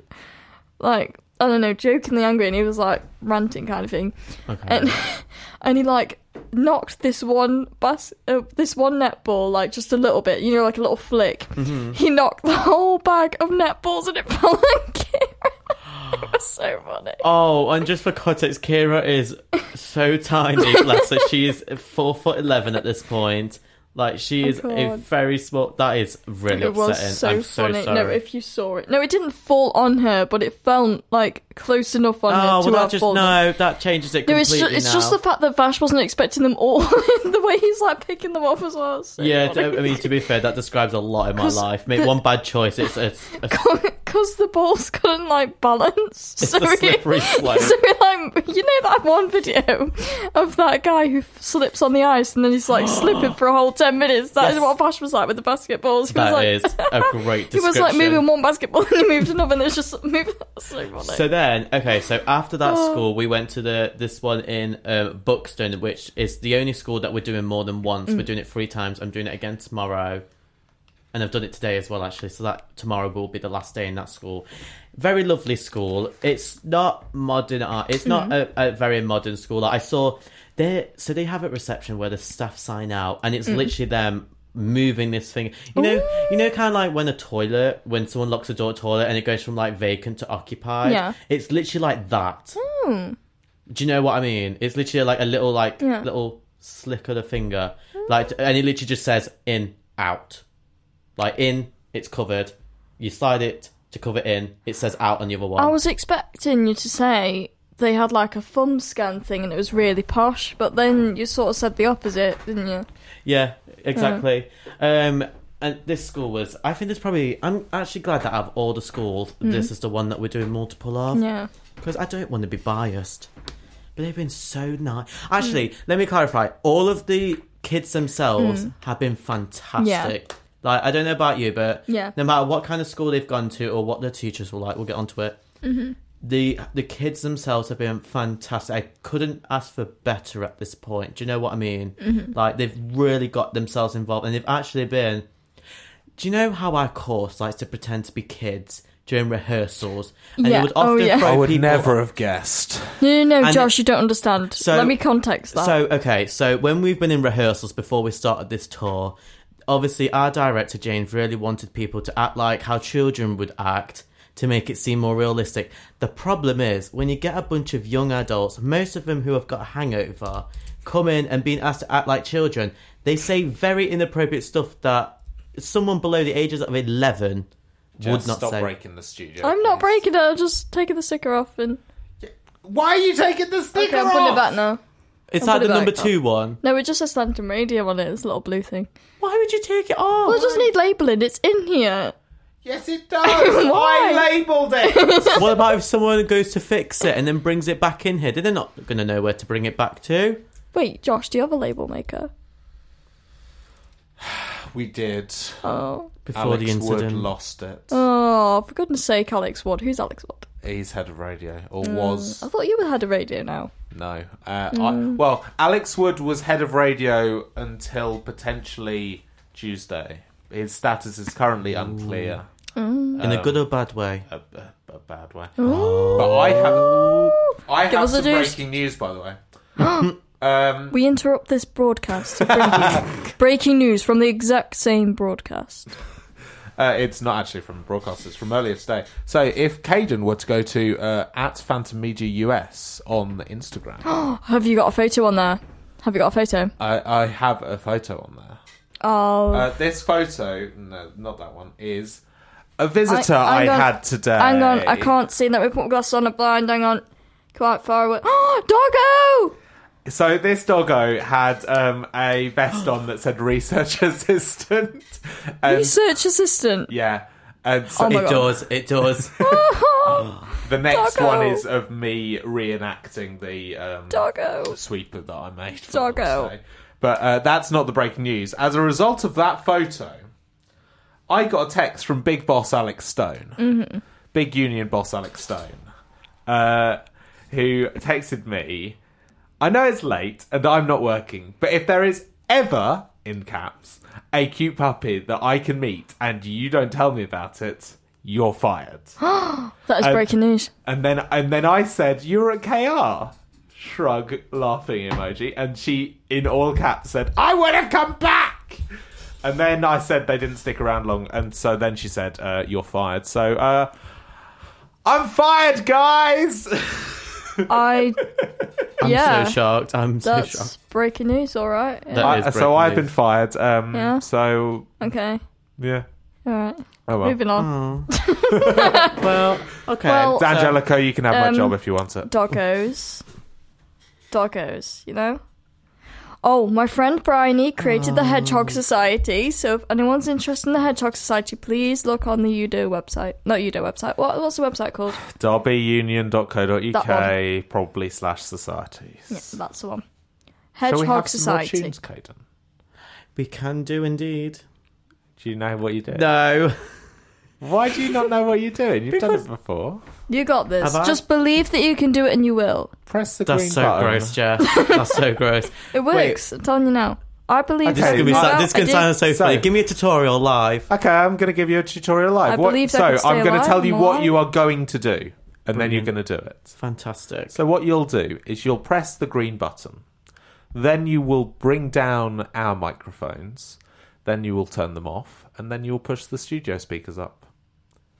like I don't know, jokingly angry, and he was like ranting kind of thing, Okay. and (laughs) and he like knocked this one bus, uh, this one netball like just a little bit, you know, like a little flick. Mhm. He knocked the whole bag of netballs, and it (laughs) fell on Kira. it was so funny. Oh, and just for context, Kira is so tiny. bless her. She is four foot eleven at this point. Like she oh is Oh, a very small. That is really it was upsetting. so I'm so sorry. No, if you saw it, no, it didn't fall on her, but it fell like close enough on oh, her oh to well, that just fallen. no. That changes it No, completely it's just, it's just the fact that Vash wasn't expecting them all. (laughs) the way he's like picking them up as well. So yeah, funny. I mean to be fair, that describes a lot in my (laughs) life. Make the- one bad choice, it's it's, (laughs) it's because the balls couldn't like balance. It's (laughs) so the slippery he, slope. (laughs) So like, you know that one video of that guy who slips on the ice and then he's like (gasps) slipping for a whole ten minutes. That is Yes. what Vash was like with the basketballs. He That was like, is a (laughs) great he was like moving one basketball and he moved another, and it's just moving. so funny. So then, okay, so after that Oh. (gasps) school, we went to the this one in uh, Buxton, which is the only school that we're doing more than once. Mm. We're doing it three times. I'm doing it again tomorrow, and I've done it today as well. Actually, so that tomorrow will be the last day in that school. Very lovely school. It's not modern art. It's not Mm. a, a very modern school. Like I saw there, so they have a reception where the staff sign out, and it's Mm. literally them moving this thing. You know, you know, kind of like when a toilet, when someone locks a door toilet and it goes from like vacant to occupied. Yeah. It's literally like that. Hmm. Do you know what I mean? It's literally like a little like Yeah. little slick of the finger, like, and it literally just says in out, like in. It's covered. You slide it to cover in. It says out on the other one. I was expecting you to say they had like a thumb scan thing and it was really posh, but then you sort of said the opposite, didn't you? Yeah, exactly. Um, and this school was. I think there's probably. I'm actually glad that out of all the schools, Mm. this is the one that we're doing multiple of. Yeah. Because I don't want to be biased, but they've been so nice. Mm. Actually, let me clarify. All of the kids themselves Mm. have been fantastic. Like I don't know about you, but Yeah. no matter what kind of school they've gone to or what their teachers were like, we'll get onto it. Mhm. The the kids themselves have been fantastic. I couldn't ask for better at this point. Do you know what I mean? Mhm. Like they've really got themselves involved, and they've actually been. Do you know how our course likes to pretend to be kids during rehearsals? And Yeah. they would often Oh, yeah. throw I would people- never have guessed. No, no, no, And- Josh, you don't understand. So- Let me context that. So okay, so when we've been in rehearsals before we started this tour, obviously our director James really wanted people to act like how children would act to make it seem more realistic. The problem is when you get a bunch of young adults, most of them who have got a hangover, come in and being asked to act like children, they say very inappropriate stuff that someone below the ages of 11 would Just not stop say. breaking the studio. I'm not breaking it. I'm just taking the sticker off and. Why are you taking the sticker Okay, I'm putting it back now. It's I'll like the number back two one. No, it just says Phantom Radio on it. It's a little blue thing. Why would you take it off? Well, it doesn't need labelling. It's in here. Yes, it (laughs) does. Why? I labelled it. (laughs) what about if someone goes to fix it and then brings it back in here? They're not going to know where to bring it back to. Wait, Josh, do you have a label maker? (sighs) we did. Oh. Before Alex the incident. Wood lost it. Oh, for goodness sake, Alex Wood. Who's Alex Wood? He's head of radio, or Mm, was. I thought you had a radio now. No. Uh, I, Mm. well, Alex Wood was head of radio until potentially Tuesday. His status is currently unclear. Mm. In a Um, good or bad way? A, a, a bad way. Ooh. But I have, I Give have some breaking news, by the way. (gasps) um, We interrupt this broadcast to bring you (laughs) breaking news from the exact same broadcast. Uh, it's not actually from broadcast, it's from earlier today. So if Kaden were to go to uh, at Phantom Media US on Instagram, (gasps) have you got a photo on there? Have you got a photo? I, I have a photo on there. Oh. Uh, this photo, no, not that one, is a visitor I, hang on. had today. Hang on, I can't see that. We put my glasses on a blind. Hang on. Quite far away. Oh, (gasps) doggo! So this doggo had um, a vest on that said research (laughs) assistant. And, Research assistant. Yeah. And so Oh my it God. does, it does. (laughs) (laughs) the next Doggo. one is of me reenacting the um, Doggo. sweeper that I made. For Doggo. Mother's Day. But uh, that's not the breaking news. As a result of that photo, I got a text from Big Boss Alex Stone, Mhm. Big Union Boss Alex Stone, uh, who texted me. I know it's late and I'm not working, but if there is ever, in caps, a cute puppy that I can meet and you don't tell me about it, you're fired. (gasps) that is And- breaking news. And then and then I said, "You're at KR." Shrug, laughing emoji, and she, in all caps, said, "I would have come back." And then I said they didn't stick around long, and so then she said, uh, "You're fired." So uh, I'm fired, guys. (laughs) I. (laughs) I'm yeah. so shocked. I'm so That's shocked. breaking news, alright. Yeah. That I- is so breaking I've news. been fired. Um, Yeah. So Okay. yeah. Alright. Oh well. Moving on. (laughs) well, okay. Well, Angelica, you can have my um, job if you want it. Doggos. Doggos, you know? Oh, my friend Bryony created the Hedgehog oh. Society, so if anyone's interested in the Hedgehog Society, please look on the Udo website. Not Udo website. What, what's the website called? That derbyunion.co.uk, probably slash societies. Yeah, that's the one. Shall we Hedgehog have some more Society. tunes, Kaden? We can do indeed. Do you know what you do? No. Why do you not know what you're doing? You've done it before. You got this. Have I? Just believe that you can do it and you will. Press the That's green so button. gross, Jeff. That's so gross. (laughs) It works. I'm telling you now. I believe This is gonna be you so, will. this is I gonna do. sound so, So- funny. Give me a tutorial live. Okay, I'm going to give you a tutorial live. I What- believe I so can stay I'm going to alive tell you and what alive. you are going to do, and then you're going to do it. Fantastic. So what you'll do is you'll press the green button, then you will bring down our microphones, then you will turn them off, and then you'll push the studio speakers up.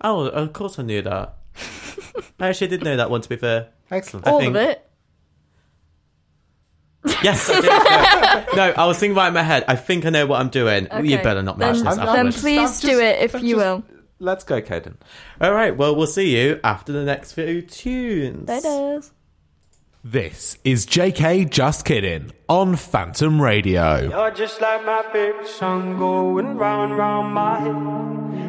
Oh, of course I knew that. (laughs) I actually did know that one, to be fair. Excellent. I All think- of it. Yes, I did. No, no, I was thinking right in my head. I think I know what I'm doing. You better not Then- match this then afterwards. please I'm just- do it if I'm you just- will. Let's go, Kaden. All right, well, we'll see you after the next few tunes. Later. This is JK Just Kidding on Phantom Radio. You're just like my favorite song going round round my head.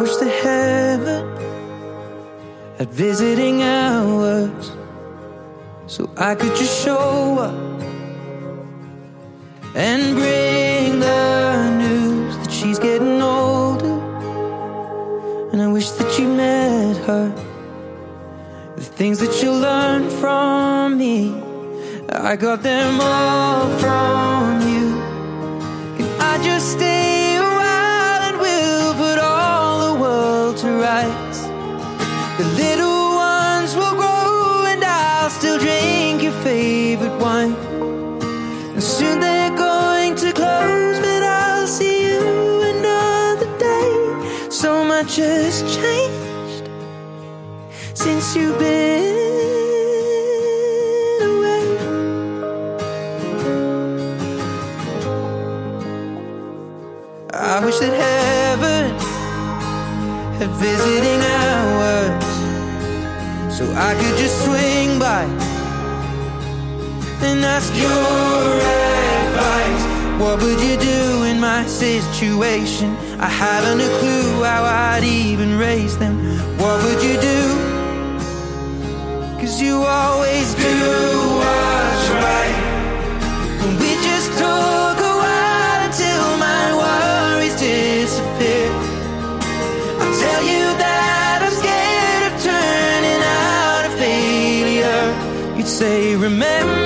wish that heaven had visiting hours so I could just show up and bring the news that she's getting older. And I wish that you met her. The things that you learned from me, I got them all from Has changed since you've been away. I wish that heaven had visiting hours so I could just swing by and ask your advice. What would you do in my situation? I haven't a clue how I'd even raise them. What would you do? Cause you always do what's right. And we just took a while until my worries disappear. I'll tell you that I'm scared of turning out a failure. You'd say, remember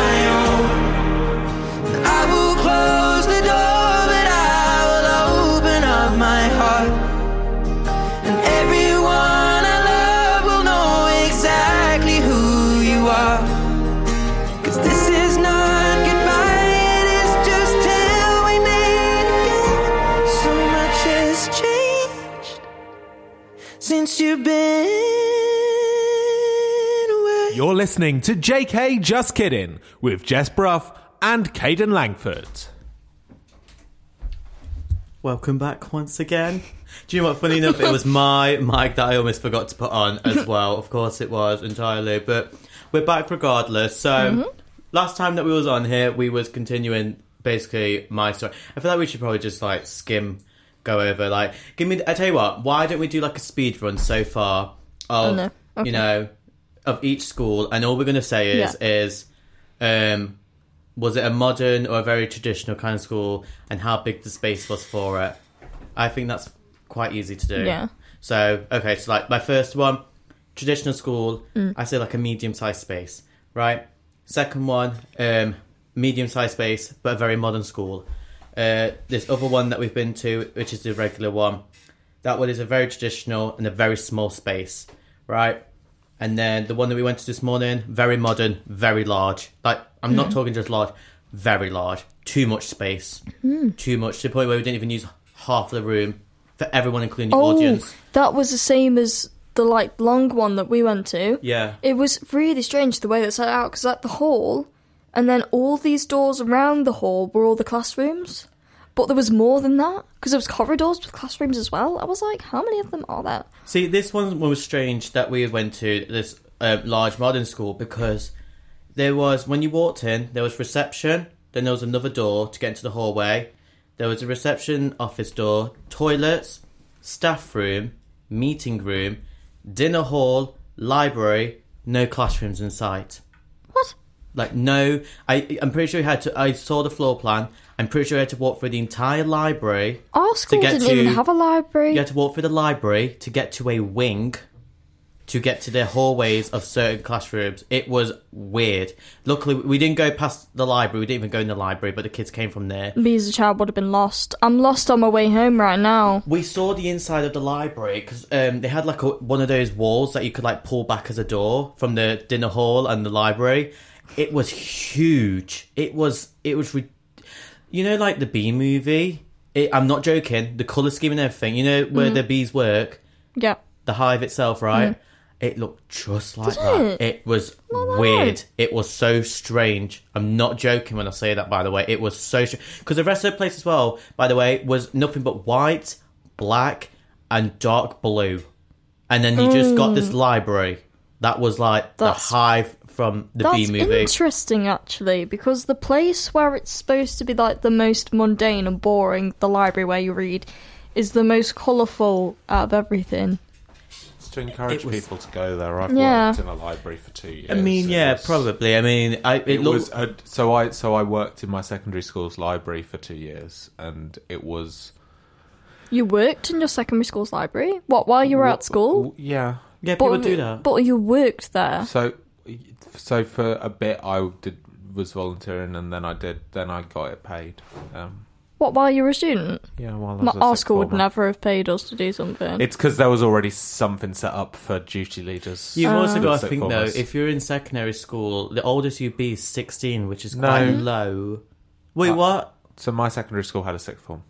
listening to JK Just Kidding with Jess Brough and Kaden Langford. Welcome back once again. Do you know what? Funny enough, it was my mic that I almost forgot to put on as (laughs) well. Of course, it was entirely, but we're back regardless. So, Mhm. last time that we was on here, we was continuing basically my story. I feel like we should probably just like skim, go over like give me. I tell you what, why don't we do like a speed run so far of Oh, no. Okay. you know of each school, and all we're gonna say is is um was it a modern or a very traditional kind of school and how big the space was for it? I think that's quite easy to do. Yeah. so okay so like my first one traditional school Mm. i say like a medium sized space right? Second one um medium sized space but a very modern school. Uh this other one that we've been to which is the regular one that one is a very traditional and a very small space right and then the one that we went to this morning, very modern, very large. Like I'm not Mhm. talking just large, very large. Too much space. Mm. Too much to the point where we didn't even use half the room for everyone, including the Oh, audience. that was the same as the like long one that we went to. Yeah. It was really strange the way that set out because at the hall, and then all these doors around the hall were all the classrooms, but there was more than that because there was corridors with classrooms as well. I was like, how many of them are there? See, this one was strange that we went to this uh, large modern school because there was when you walked in, there was reception. Then there was another door to get into the hallway. There was a reception office door, toilets, staff room, meeting room, dinner hall, library. No classrooms in sight. What? Like no, I I'm pretty sure you had to. I saw the floor plan. I'm pretty sure you had to walk through the entire library. Our school get didn't to- even have a library. You had to walk through the library to get to a wing, to get to the hallways of certain classrooms. It was weird. Luckily, we didn't go past the library. We didn't even go in the library, but the kids came from there. Me as a child would have been lost. I'm lost on my way home right now. We saw the inside of the library because um, they had like a, one of those walls that you could like pull back as a door from the dinner hall and the library. It was huge. It was. It was. Re- you know, like the bee movie. It, I'm not joking. The color scheme and everything. You know where Mhm. the bees work. Yeah. the hive itself, right? Mhm. It looked just like Did that. it? It was No, weird. It was so strange. I'm not joking when I say that, by the way. It was so strange. Because the rest of the place as well, by the way, was nothing but white, black, and dark blue. And then you just got this Mm. library. That was like That's- the hive from the That's bee movie. interesting, actually, because the place where it's supposed to be like the most mundane and boring, the library where you read, is the most colourful out of everything. It's to encourage was- people to go there. I've Yeah. worked in a library for two years. I mean, It yeah, was- probably. I mean, I, it, It, looked, was a, so I so I worked in my secondary school's library for two years, and it was You worked in your secondary school's library? What, while you were at school? yeah yeah, But, people do that. But you worked there. So, so for a bit I did was volunteering, and then I did. Then I got it paid. Um, What, while you were a student? yeah, while I My, was a our sixth school would never have paid us to do something. It's because there was already something set up for duty leaders. You've also with got to sixth think though, formers. if you're in secondary school, the oldest you'd be is 16, which is No. quite low. Wait, Uh, what? So my secondary school had a sixth form.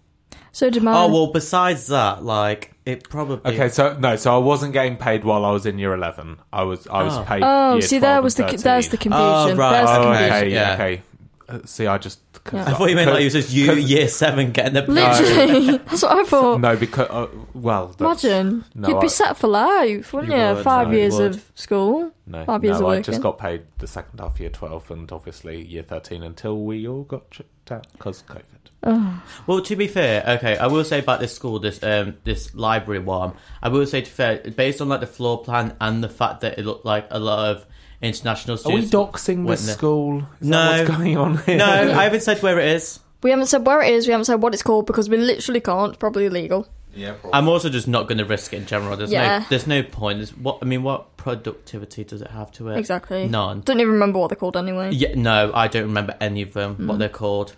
So did mine. Oh well, besides that, like it probably. Okay, so no, so I wasn't getting paid while I was in year eleven. I was I was Oh. paid. Oh, year see, 12 there and was the 13. there's the confusion. Oh, right. There's the Oh, confusion. okay, Yeah. okay. Uh, see, I just. Yeah. I thought you meant like it was just you, year seven, getting the Literally, (laughs) that's what I thought. No, because uh, well, that's, Imagine no, you'd be set for life, wouldn't You you? would, Five no, you years would. of school, No, five years no, of I working. just got paid the second half year twelve, and obviously year thirteen until we all got checked out because COVID. Well, to be fair, okay, I will say about this school, this um, this library one. I will say to fair, based on like the floor plan and the fact that it looked like a lot of international Are we students. doxing went this there. school? Is No. that what's going on here? No, I haven't said where it is. We haven't said where it is. We haven't said what it's called because we literally can't. It's probably illegal. yeah, I'm also just not going to risk it in general. There's Yeah. no, there's no point. There's, what I mean, what productivity does it have to it? Exactly. None. Don't even remember what they're called anyway. Yeah, no, I don't remember any of them. Mm. What they're called,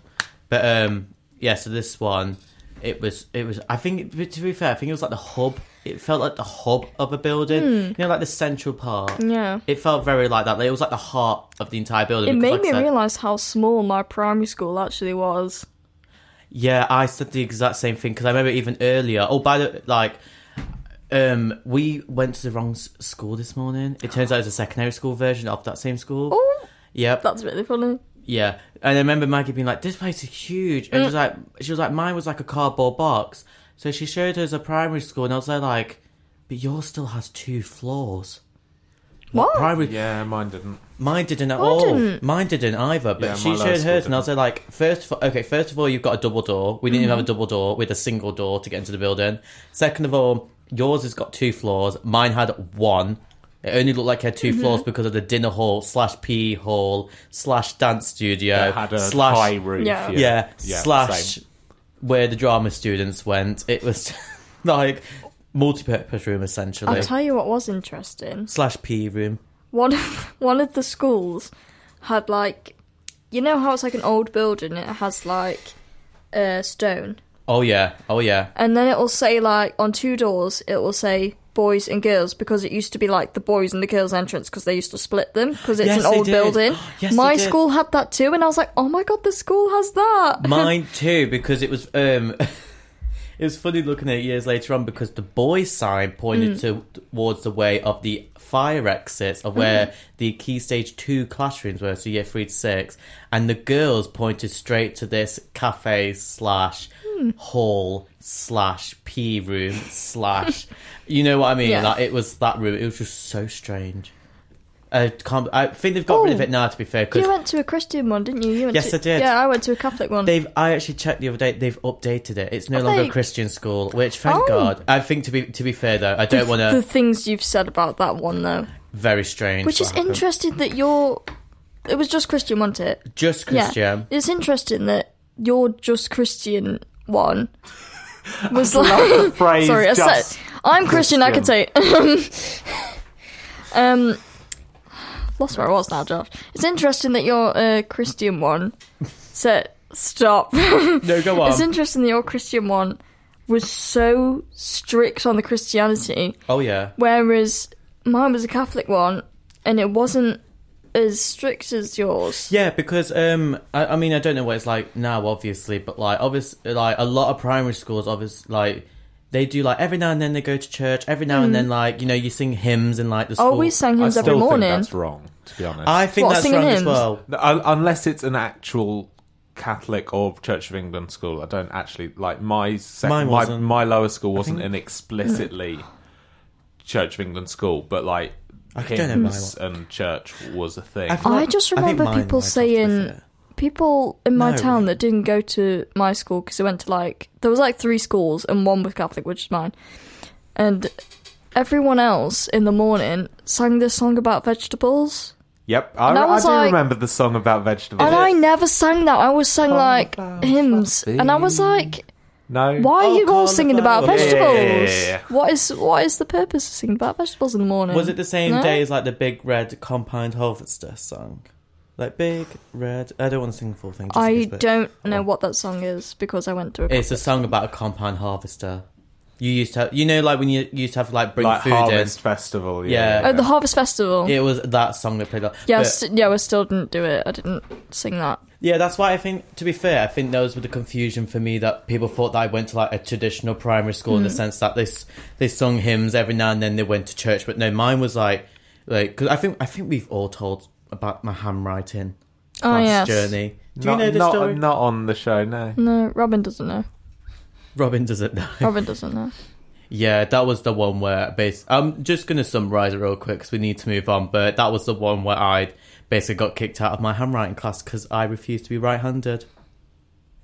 but um, yeah. So this one, it was, it was. I think to be fair, I think it was like the hub. It felt like the hub of a building. Hmm. You know, like the central part. Yeah. It felt very like that. It was like the heart of the entire building. It because, made like me said- realise how small my primary school actually was. Yeah, I said the exact same thing because I remember even earlier. Oh, by the like, um, we went to the wrong s- school this morning. It turns out it's a secondary school version of that same school. Oh, Yep. that's really funny. Yeah, and I remember Maggie being like, "This place is huge," and she was like, "She was like, mine was like a cardboard box." So she showed us a primary school, and I was there like, "But yours still has two floors." What? Primary? Yeah, mine didn't. Mine didn't at Mine all. didn't. Mine didn't either. But Yeah, she my lower showed school hers, and I was there like, first of all, okay, first of all, you've got a double door. We didn't even Mm-hmm. have a double door with a single door to get into the building. Second of all, yours has got two floors. Mine had one. It only looked like it had 2 Mm-hmm. floors because of the dinner hall slash PE hall slash dance studio It had a slash high roof. Yeah. yeah, Yeah, slash same. where the drama students went. It was (laughs) like multi-purpose room essentially I'll tell you what was interesting. slash PE room. One of, (laughs) one of the schools had like, you know how it's like an old building. It has like uh, stone, Oh yeah, oh yeah. and then it will say like on two doors it will say boys and girls because it used to be like the boys and the girls entrance because they used to split them because it's Yes, an old building. (gasps) Yes, My school had that too, and I was like, oh my god, the school has that. (laughs) Mine too, because it was um (laughs) it was funny looking at it years later on because the boys' sign pointed to, towards the way of the fire exits of where the key stage two classrooms were, so year three to six, and the girls pointed straight to this cafe slash hall slash P room slash you know what I mean? (laughs) Yeah. Like it was that room. It was just so strange. I, can't, I think they've got rid of it oh. now. To be fair, because You went to a Christian one, didn't you? you went Yes, to, I did. Yeah, I went to a Catholic one. They've. I actually checked the other day. They've updated it. It's no Have longer they? a Christian school. Which, thank Oh. God. I think to be to be fair though, I don't want to. the to. things you've said about that one though, Very strange. which what is happened. interesting that you're. It was just Christian, wasn't it? Just Yeah. Christian. It's interesting that your just Christian one (laughs) was like. phrase sorry, I said, I'm Christian. I could say. (laughs) um, lost where I was now, Josh. It's interesting that your uh, Christian one (laughs) said stop. No, go on. It's interesting that your Christian one was so strict on the Christianity, Oh yeah. whereas mine was a Catholic one, and it wasn't as strict as yours. Yeah, because um, I, I mean, I don't know what it's like now, obviously, but like, obviously, like a lot of primary schools, obviously, like they do like every now and then they go to church. Every now and Mm. then, like you know, you sing hymns and like the School. Oh, school. we sang hymns I every still morning. think that's wrong, to be honest. I think What, that's singing wrong as hymns? well. No, un- unless it's an actual Catholic or Church of England school, I don't actually like my sec- Mine my wasn't. my lower school wasn't think- an explicitly Church of England school, but like I don't know hymns and church was a thing. I feel I just remember mine people might have to be saying people in my No. town that didn't go to my school because they went to like there was like three schools and one was Catholic, which is mine, and everyone else in the morning sang this song about vegetables. Yep, I, I I do like- remember the song about vegetables. And I never sang that. I always sang like hymns, and I was like, no, "Why are oh, you all singing about vegetables? Oh. What is what is the purpose of singing about vegetables in the morning?" Was it the same No? day as like the big red compound harvester song? Like big red. I don't want to sing the full thing. Just I case, don't know what that song is because I went to a. It's a song about a compound harvester. You used to, have, you know, like when you used to have like bring like food Harvest in. Festival. Yeah. Yeah, Oh, the Harvest Festival. It was that song that played. Like, Yeah, I but- st- yeah, I still didn't do it. I didn't sing that. Yeah, that's why I think. To be fair, I think those were the confusion for me that people thought that I went to like a traditional primary school in the Mm. sense that this they sung hymns every now and then they went to church, but no, mine was like like because I think I think we've all told about my handwriting Oh, class yes. journey. Do not, you know the not, story? Not on the show, no. No, Robin doesn't know. Robin doesn't know. (laughs) Robin doesn't know. Yeah, that was the one where base. I'm just gonna summarize it real quick because we need to move on. But that was the one where I basically got kicked out of my handwriting class because I refused to be right-handed.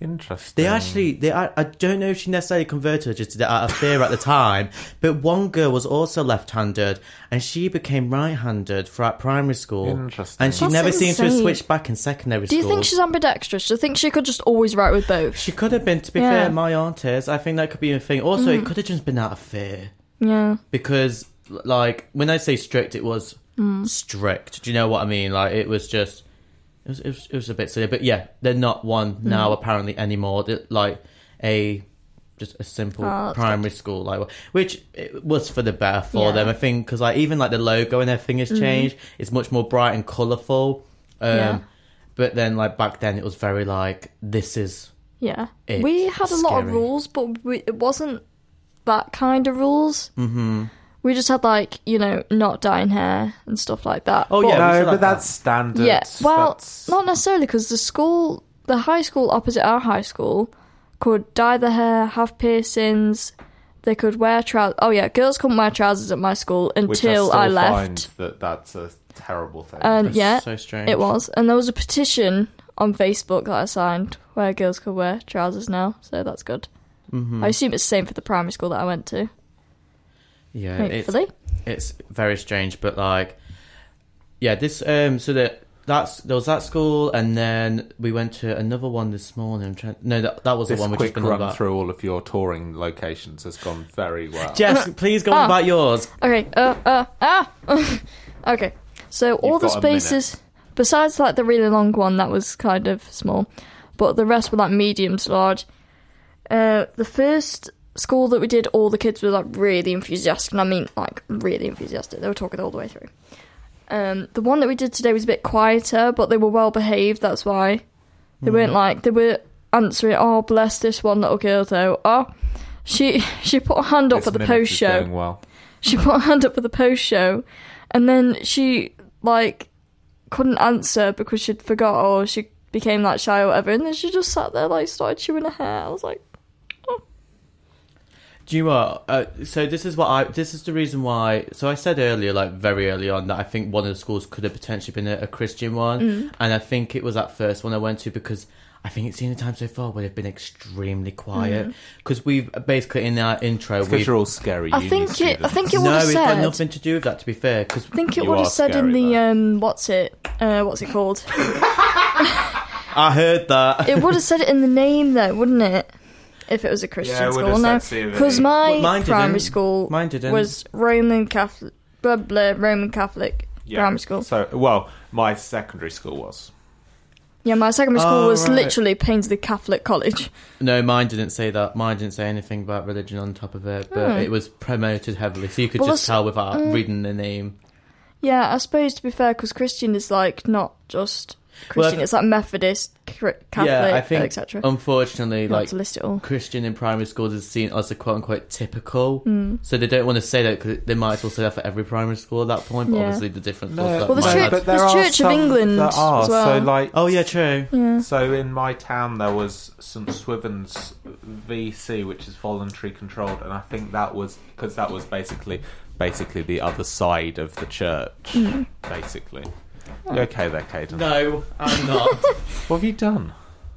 Interesting. They actually, they I, I don't know if she necessarily converted or just did it out of fear at the time. But one girl was also left-handed, and she became right-handed throughout primary school. Interesting. And she That's never seemed to have insane. switched back in secondary school. Do you think she's ambidextrous? Do you think she could just always write with both? She could have been. To be Yeah. fair, my aunt is. I think that could be a thing. Also, Mm. it could have just been out of fear. Yeah. because like when I say strict, it was Mm. strict. Do you know what I mean? Like it was just it was it was, it was a bit silly, but yeah, they're not one now Mm. apparently anymore. They're like a just a simple Oh, primary school, like which it was for the better for Yeah. them. I think because like even like the logo and everything has Mhm. changed. It's much more bright and colourful. Um, Yeah. But then like back then, it was very like this is Yeah. It's we had a lot of rules, but we, it wasn't that kind of rules. hmm We just had like you know not dyeing hair and stuff like that. Oh, But- yeah, no, but like that's standard. Yeah, well, That's- not necessarily because the school, the high school opposite our high school, could dye the hair, have piercings. They could wear trousers. Oh yeah, girls couldn't wear trousers at my school which until still I Find left. that that's a terrible thing. And That's yeah, so strange. it was. And there was a petition on Facebook that I signed where girls could wear trousers now, so that's good. Mhm. I assume it's the same for the primary school that I went to. Yeah, it's, Hopefully. it's very strange, but like, yeah, this um, so that that's there was that school, and then we went to another one this morning. I'm trying, no, that that was this the one which quick has been on run about. through all of your touring locations has gone very well. (laughs) Jess, please go on Ah. about yours. Okay, uh, uh, ah! (laughs) okay, so all the got a minute. spaces, besides like the really long one that was kind of small, but the rest were like medium to large. Uh, the first school that we did, all the kids were like really enthusiastic, and I mean like really enthusiastic. They were talking all the way through. Um, the one that we did today was a bit quieter, but they were well behaved. That's why they weren't like they were answering. Oh, bless this one little girl though. Oh, she (laughs) she put her hand up This for the post show well. she put her hand up for the post show and then she like couldn't answer because she'd forgot or she became like shy or whatever and then she just sat there like started chewing her hair i was like Do you know what? Uh, so this is what I. This is the reason why. So I said earlier, like very early on, that I think one of the schools could have potentially been a, a Christian one, Mm. and I think it was that first one I went to because I think it's the only time so far where they've been extremely quiet. Mm. Because we've basically in our intro, It's 'cause we've you're all scary I think it- I think it no, would've it's got nothing to do with that. To be fair, because I think it would have said in the um, what's it? Uh, what's it called? (laughs) I heard that. it would have said it in the name though, wouldn't it? If it was a Christian Yeah, school, have no, because my Well, mine primary didn't. school Mine didn't. was Roman Catholic, blah blah Roman Catholic Yeah. primary school. So, well, my secondary school was. Yeah, my secondary school Oh, was right. literally Paisley Catholic College. No, mine didn't say that. Mine didn't say anything about religion on top of it, but Hmm. it was promoted heavily, so you could Well, just tell without mm. reading the name. Yeah, I suppose to be fair, because Christian is like not just Christian; Well, it's like Methodist, Catholic, yeah, I think etc. unfortunately, Not like to list it all. Christian in primary schools is seen as a quote unquote typical, Mm. so they don't want to say that because they might as well say that for every primary school at that point. But Yeah. obviously, the difference No, Well, there's church- but there there's are Church of England that are. as well. So, like, oh yeah, true. Yeah. So in my town there was St Swithin's VC, which is voluntary controlled, and I think that was because that was basically basically the other side of the church, Mm. basically. You okay there, Kaden? No, I'm not. (laughs) what have you done?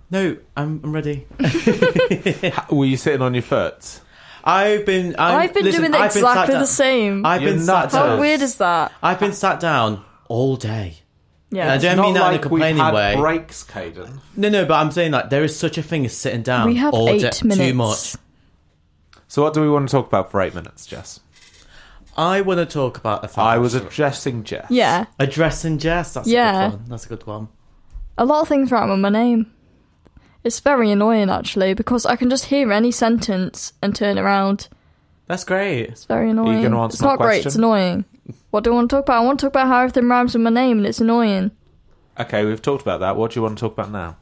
No, I'm, I'm ready. (laughs) (laughs) Were you sitting on your foot? I've been. i I've been listen, doing I've been sat exactly down- the same. I've been You're sat nuts. down. How weird is that? I've been sat down all day. Yeah. And I It's don't mean that in a like we've complaining had way. breaks, Kaden. No, no, but I'm saying like there is such a thing as sitting down. We have all eight day, Too minutes. much. So what do we want to talk about for eight minutes, Jess? I want to talk about the fact I was addressing Jess. Yeah, addressing Jess. That's a Yeah. good one. That's a good one. a lot of things rhyme with my name. It's very annoying actually because I can just hear any sentence and turn around. That's great. It's very annoying. gonna answer it's my not great. It's annoying. What do I want to talk about? I want to talk about how everything rhymes with my name, and it's annoying. Okay, we've talked about that. What do you want to talk about now?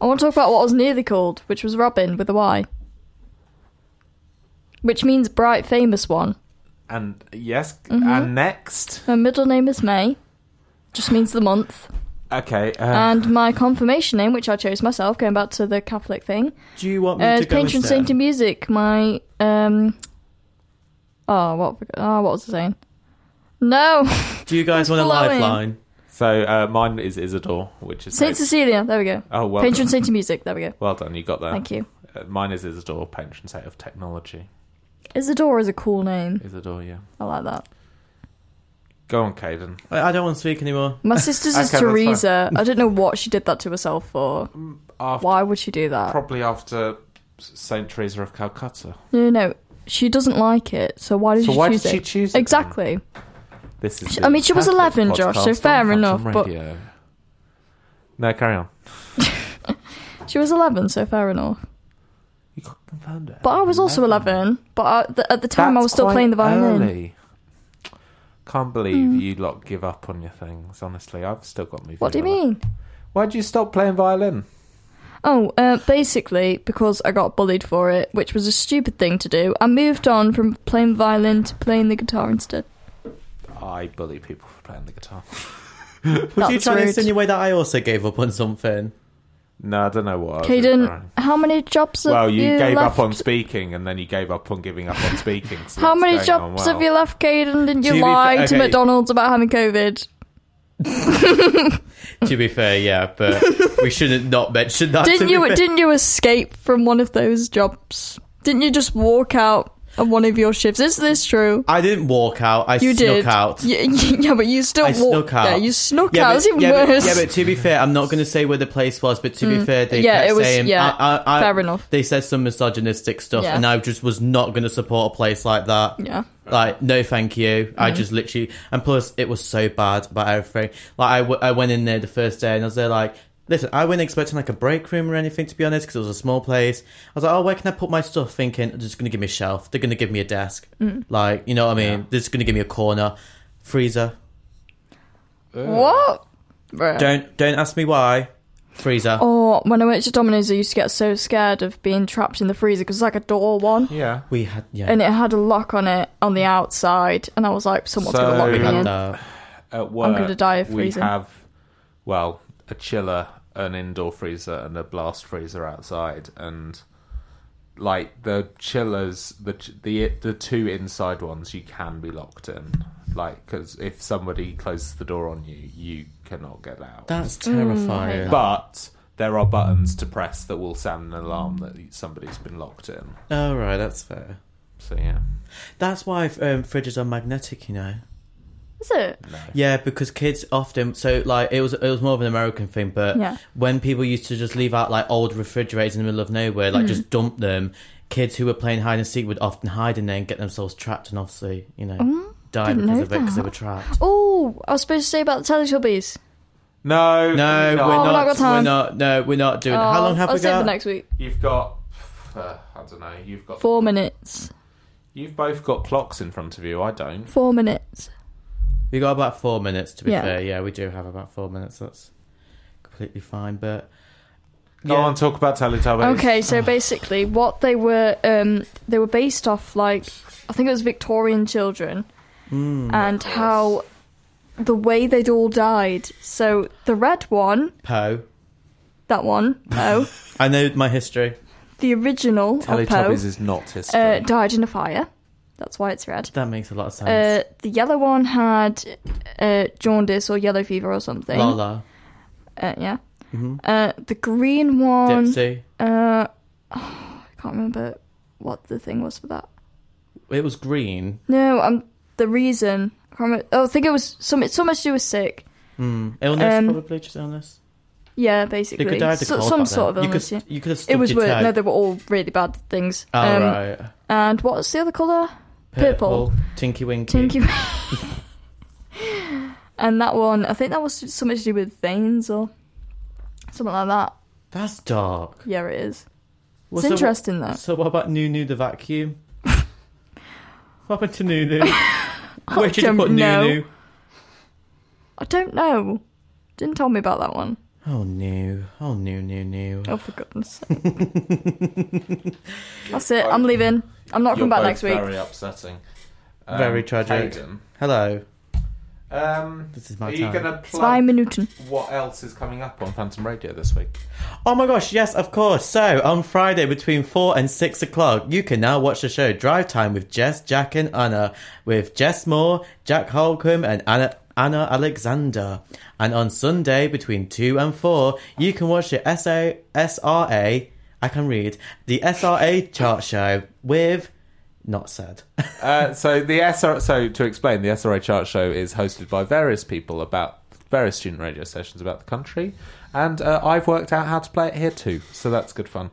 I want to talk about what I was nearly called, which was Robin with a Y, which means bright, famous one. And yes, Mhm. and next. My middle name is May, just means the month. Okay. Uh, and my confirmation name, which I chose myself, going back to the Catholic thing, Do you want me uh, to is go patron instead? saint of music. My um, oh what oh what was I saying? No, Do you guys (laughs) want a Flowing. lifeline? So uh, mine is Isidore, which is Saint Cecilia. There we go. Oh, well patron done. saint of music. There we go. Well done, you got that. Thank you. Uh, mine is Isidore, patron saint of technology. Isadora is a cool name. Isidore, yeah. I like that. Go on, Kaden. I, I don't want to speak anymore. My sister's (laughs) is Okay, that's. Teresa. I don't know what she did that to herself for. Mm, after, Why would she do that? Probably after Saint Teresa of Calcutta. No, no, no. She doesn't like it. So why did So she why choose did she it? choose it then? Exactly. This is. She- the I mean, she was Catholic 11, Josh, so podcast on fair Phantom enough, but- Radio. No, carry on. (laughs) She was 11, so fair enough. You got confirmed it. But I was also 11. But I, th- at the time, I was still quite playing the violin. early. Can't believe Hmm. you lot give up on your things. Honestly, I've still got me. What do you viola. mean? Why'd you stop playing violin? Oh, uh, basically, because I got bullied for it, which was a stupid thing to do, I moved on from playing violin to playing the guitar instead. I bully people for playing the guitar. (laughs) Was you That's trying to rude. insinuate that I also gave up on something? No, I don't know what. I Kaden, how many jobs have Well, you, you gave left? up on speaking, and then you gave up on giving up on (laughs) speaking. So How many jobs on have you left, Kaden? Didn't To you be lie fair- to okay. McDonald's about having COVID? (laughs) to be fair, yeah, but we shouldn't not mention that. didn't be you? fair. Didn't you escape from one of those jobs? Didn't you just walk out of one of your shifts? Is this true? I didn't walk out. I you snuck did. out. Yeah, yeah, but you still I snuck out. Yeah, you snuck Yeah, out. but- It's even yeah, but- worse. yeah, but to be fair, I'm not going to say where the place was. But to be Mm. fair, they Yeah, kept it was- saying, yeah, I, I, fair enough. They said some misogynistic stuff, and I just was not going to support a place like that. Yeah. Like, no, thank you. I Mhm. just literally, and plus, it was so bad about everything. Like, I, w- I went in there the first day, and I was there like. Listen, I wasn't expecting like a break room or anything to be honest, because it was a small place. I was like, "Oh, where can I put my stuff?" Thinking, "They're just gonna give me a shelf. They're gonna give me a desk. Mm. Like, you know what I mean? They're just gonna give me a corner, freezer. What? Bruh. Don't don't ask me why. Freezer. Or when I went to Domino's, I used to get so scared of being trapped in the freezer because it's like a door one. Yeah. We had yeah. And it had a lock on it on the outside, and I was like, someone's So- gonna lock We me had in. that. At work, gonna die of freezing. we freezing. have, well, a chiller, an indoor freezer, and a blast freezer outside. And like the chillers, the the the two inside ones, you can be locked in. Like, because if somebody closes the door on you, you cannot get out. That's terrifying. But there are buttons to press that will sound an alarm that somebody's been locked in. Oh right, that's fair. So yeah, That's why um, fridges are magnetic, you know. Is it? Yeah, because kids often so like it was it was more of an American thing, but Yeah. when people used to just leave out like old refrigerators in the middle of nowhere, like Mm. just dump them, kids who were playing hide and seek would often hide in there and get themselves trapped, and obviously you know Mm, die didn't because know of it because they that. were trapped. Oh, I was supposed to say about the Teletubbies. no, No, no. we're Oh, we've not not. got time. We're not. No, we're not doing. it. How Oh, long have I'll we save it got? for next week. You've got, uh, I don't know. You've got Four minutes. You've both got clocks in front of you. I don't. Four minutes. We got about four minutes to be Yeah. fair. Yeah, we do have about four minutes. That's completely fine. But Go on, talk about Teletubbies. Okay, so (sighs) basically, what they were, um, they were based off like I think it was Victorian children, Mm. and how the way they'd all died. So the red one, Po, that one, Po, (laughs) I know my history. the original of Po, is not history. uh, died in a fire. That's why it's red. That makes a lot of sense. Uh, the yellow one had uh, jaundice or yellow fever or something. Lola, Uh, yeah. Mhm. Uh, the green one. Dipsy. Uh, (sighs) I can't remember what the thing was for that. It was green. No, um, the reason. I can't remember. Oh, I think it was some. It's so much to do with sick. Hmm. Illness, Um, probably just illness. Yeah, basically. They could die of So- some sort of then. You illness. could- yeah. you could have It was weird. No, they were all really bad things. Oh, Um, right. And what's the other colour? Uh, Purple. Tinky Winky. Tinky. (laughs) and that one, I think that was something to do with veins or something like that. That's dark. Yeah, it is. Well, it's so what- interesting though. So what about Noo-Noo the vacuum? (laughs) what happened to Noo-Noo? (laughs) Where did you put know. Noo-Noo? I don't know. Didn't tell me about that one. Oh no! Oh no! No! No! Oh, for goodness sake. That's it. I'm leaving. I'm not You're coming back both next week. Very upsetting. Um, Very tragic. Hayden, Hello. Um, This is my are you time. going to Zwei plug Minuten. what else is coming up on Phantom Radio this week? Oh my gosh, yes, of course. So, on Friday between 4 and 6 o'clock, you can now watch the show Drive Time with Jess, Jack, and Anna, with Jess Moore, Jack Holcomb, and Anna, Anna Alexander. And on Sunday between 2 and 4, you can watch the SA, SRA, I can read, the SRA chart show with Not Said. (laughs) Uh, so the SR, so to explain, the SRA chart show is hosted by various people about various student radio stations about the country, and uh, I've worked out how to play it here too, so that's good fun.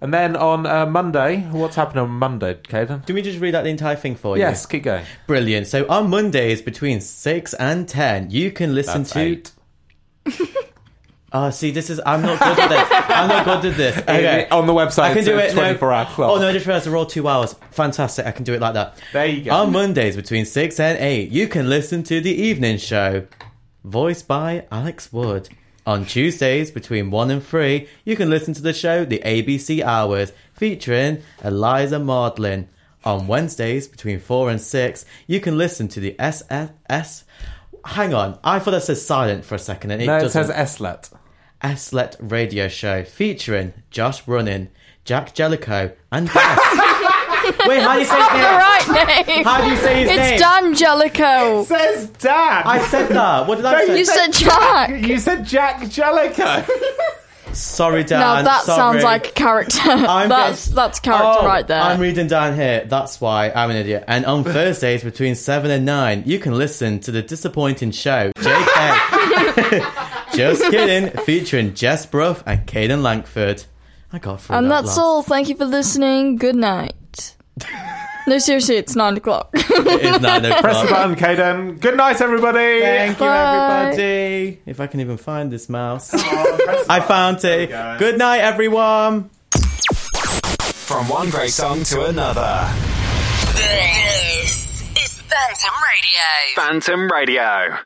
And then on uh, Monday, what's happening on Monday, Kaden? Do we just read out the entire thing for you? Yes, keep going. Brilliant. So on Mondays between 6 and 10, you can listen That's to. (laughs) eight. Oh, see, this is. I'm not good at this. I'm not good at this. (laughs) Okay. on the website, I can do it. no. 24 hour clock. Oh, no, I just realised I rolled two hours. Fantastic. I can do it like that. There you go. On Mondays between 6 and 8, you can listen to The Evening Show, voiced by Alex Wood. On Tuesdays between 1 and 3, you can listen to the show The ABC Hours, featuring Eliza Maudlin. On Wednesdays between 4 and 6, you can listen to the SFS. Hang on, I thought that says silent for a second. And it no, it doesn't. says SLET. Aslet Radio Show featuring Josh Brunning, Jack Jellicoe, and Beth. (laughs) Wait, how do you say his the name? right name. How do you say his it's name? Dan Jellicoe. says Dan. I said that. What did I say? You said Jack. (laughs) You said Jack Jellicoe. Sorry, Dan. now that sorry. sounds like a character. I'm (laughs) that's getting- that's character Oh, right there. I'm reading down here. That's why I'm an idiot. And on Thursdays between 7 and 9, you can listen to the disappointing show, JK. Just kidding, featuring Jess Brough and Kaden Langford. I got through and that that's last. all. Thank you for listening. Good night. no, seriously, it's nine o'clock. It is 9 (laughs) o'clock. Press the button, Kaden. Good night, everybody. Thank you, everybody. If I can even find this mouse. Oh, I found it. go. Good night, everyone. From one great song to another. This is Phantom Radio. Phantom Radio.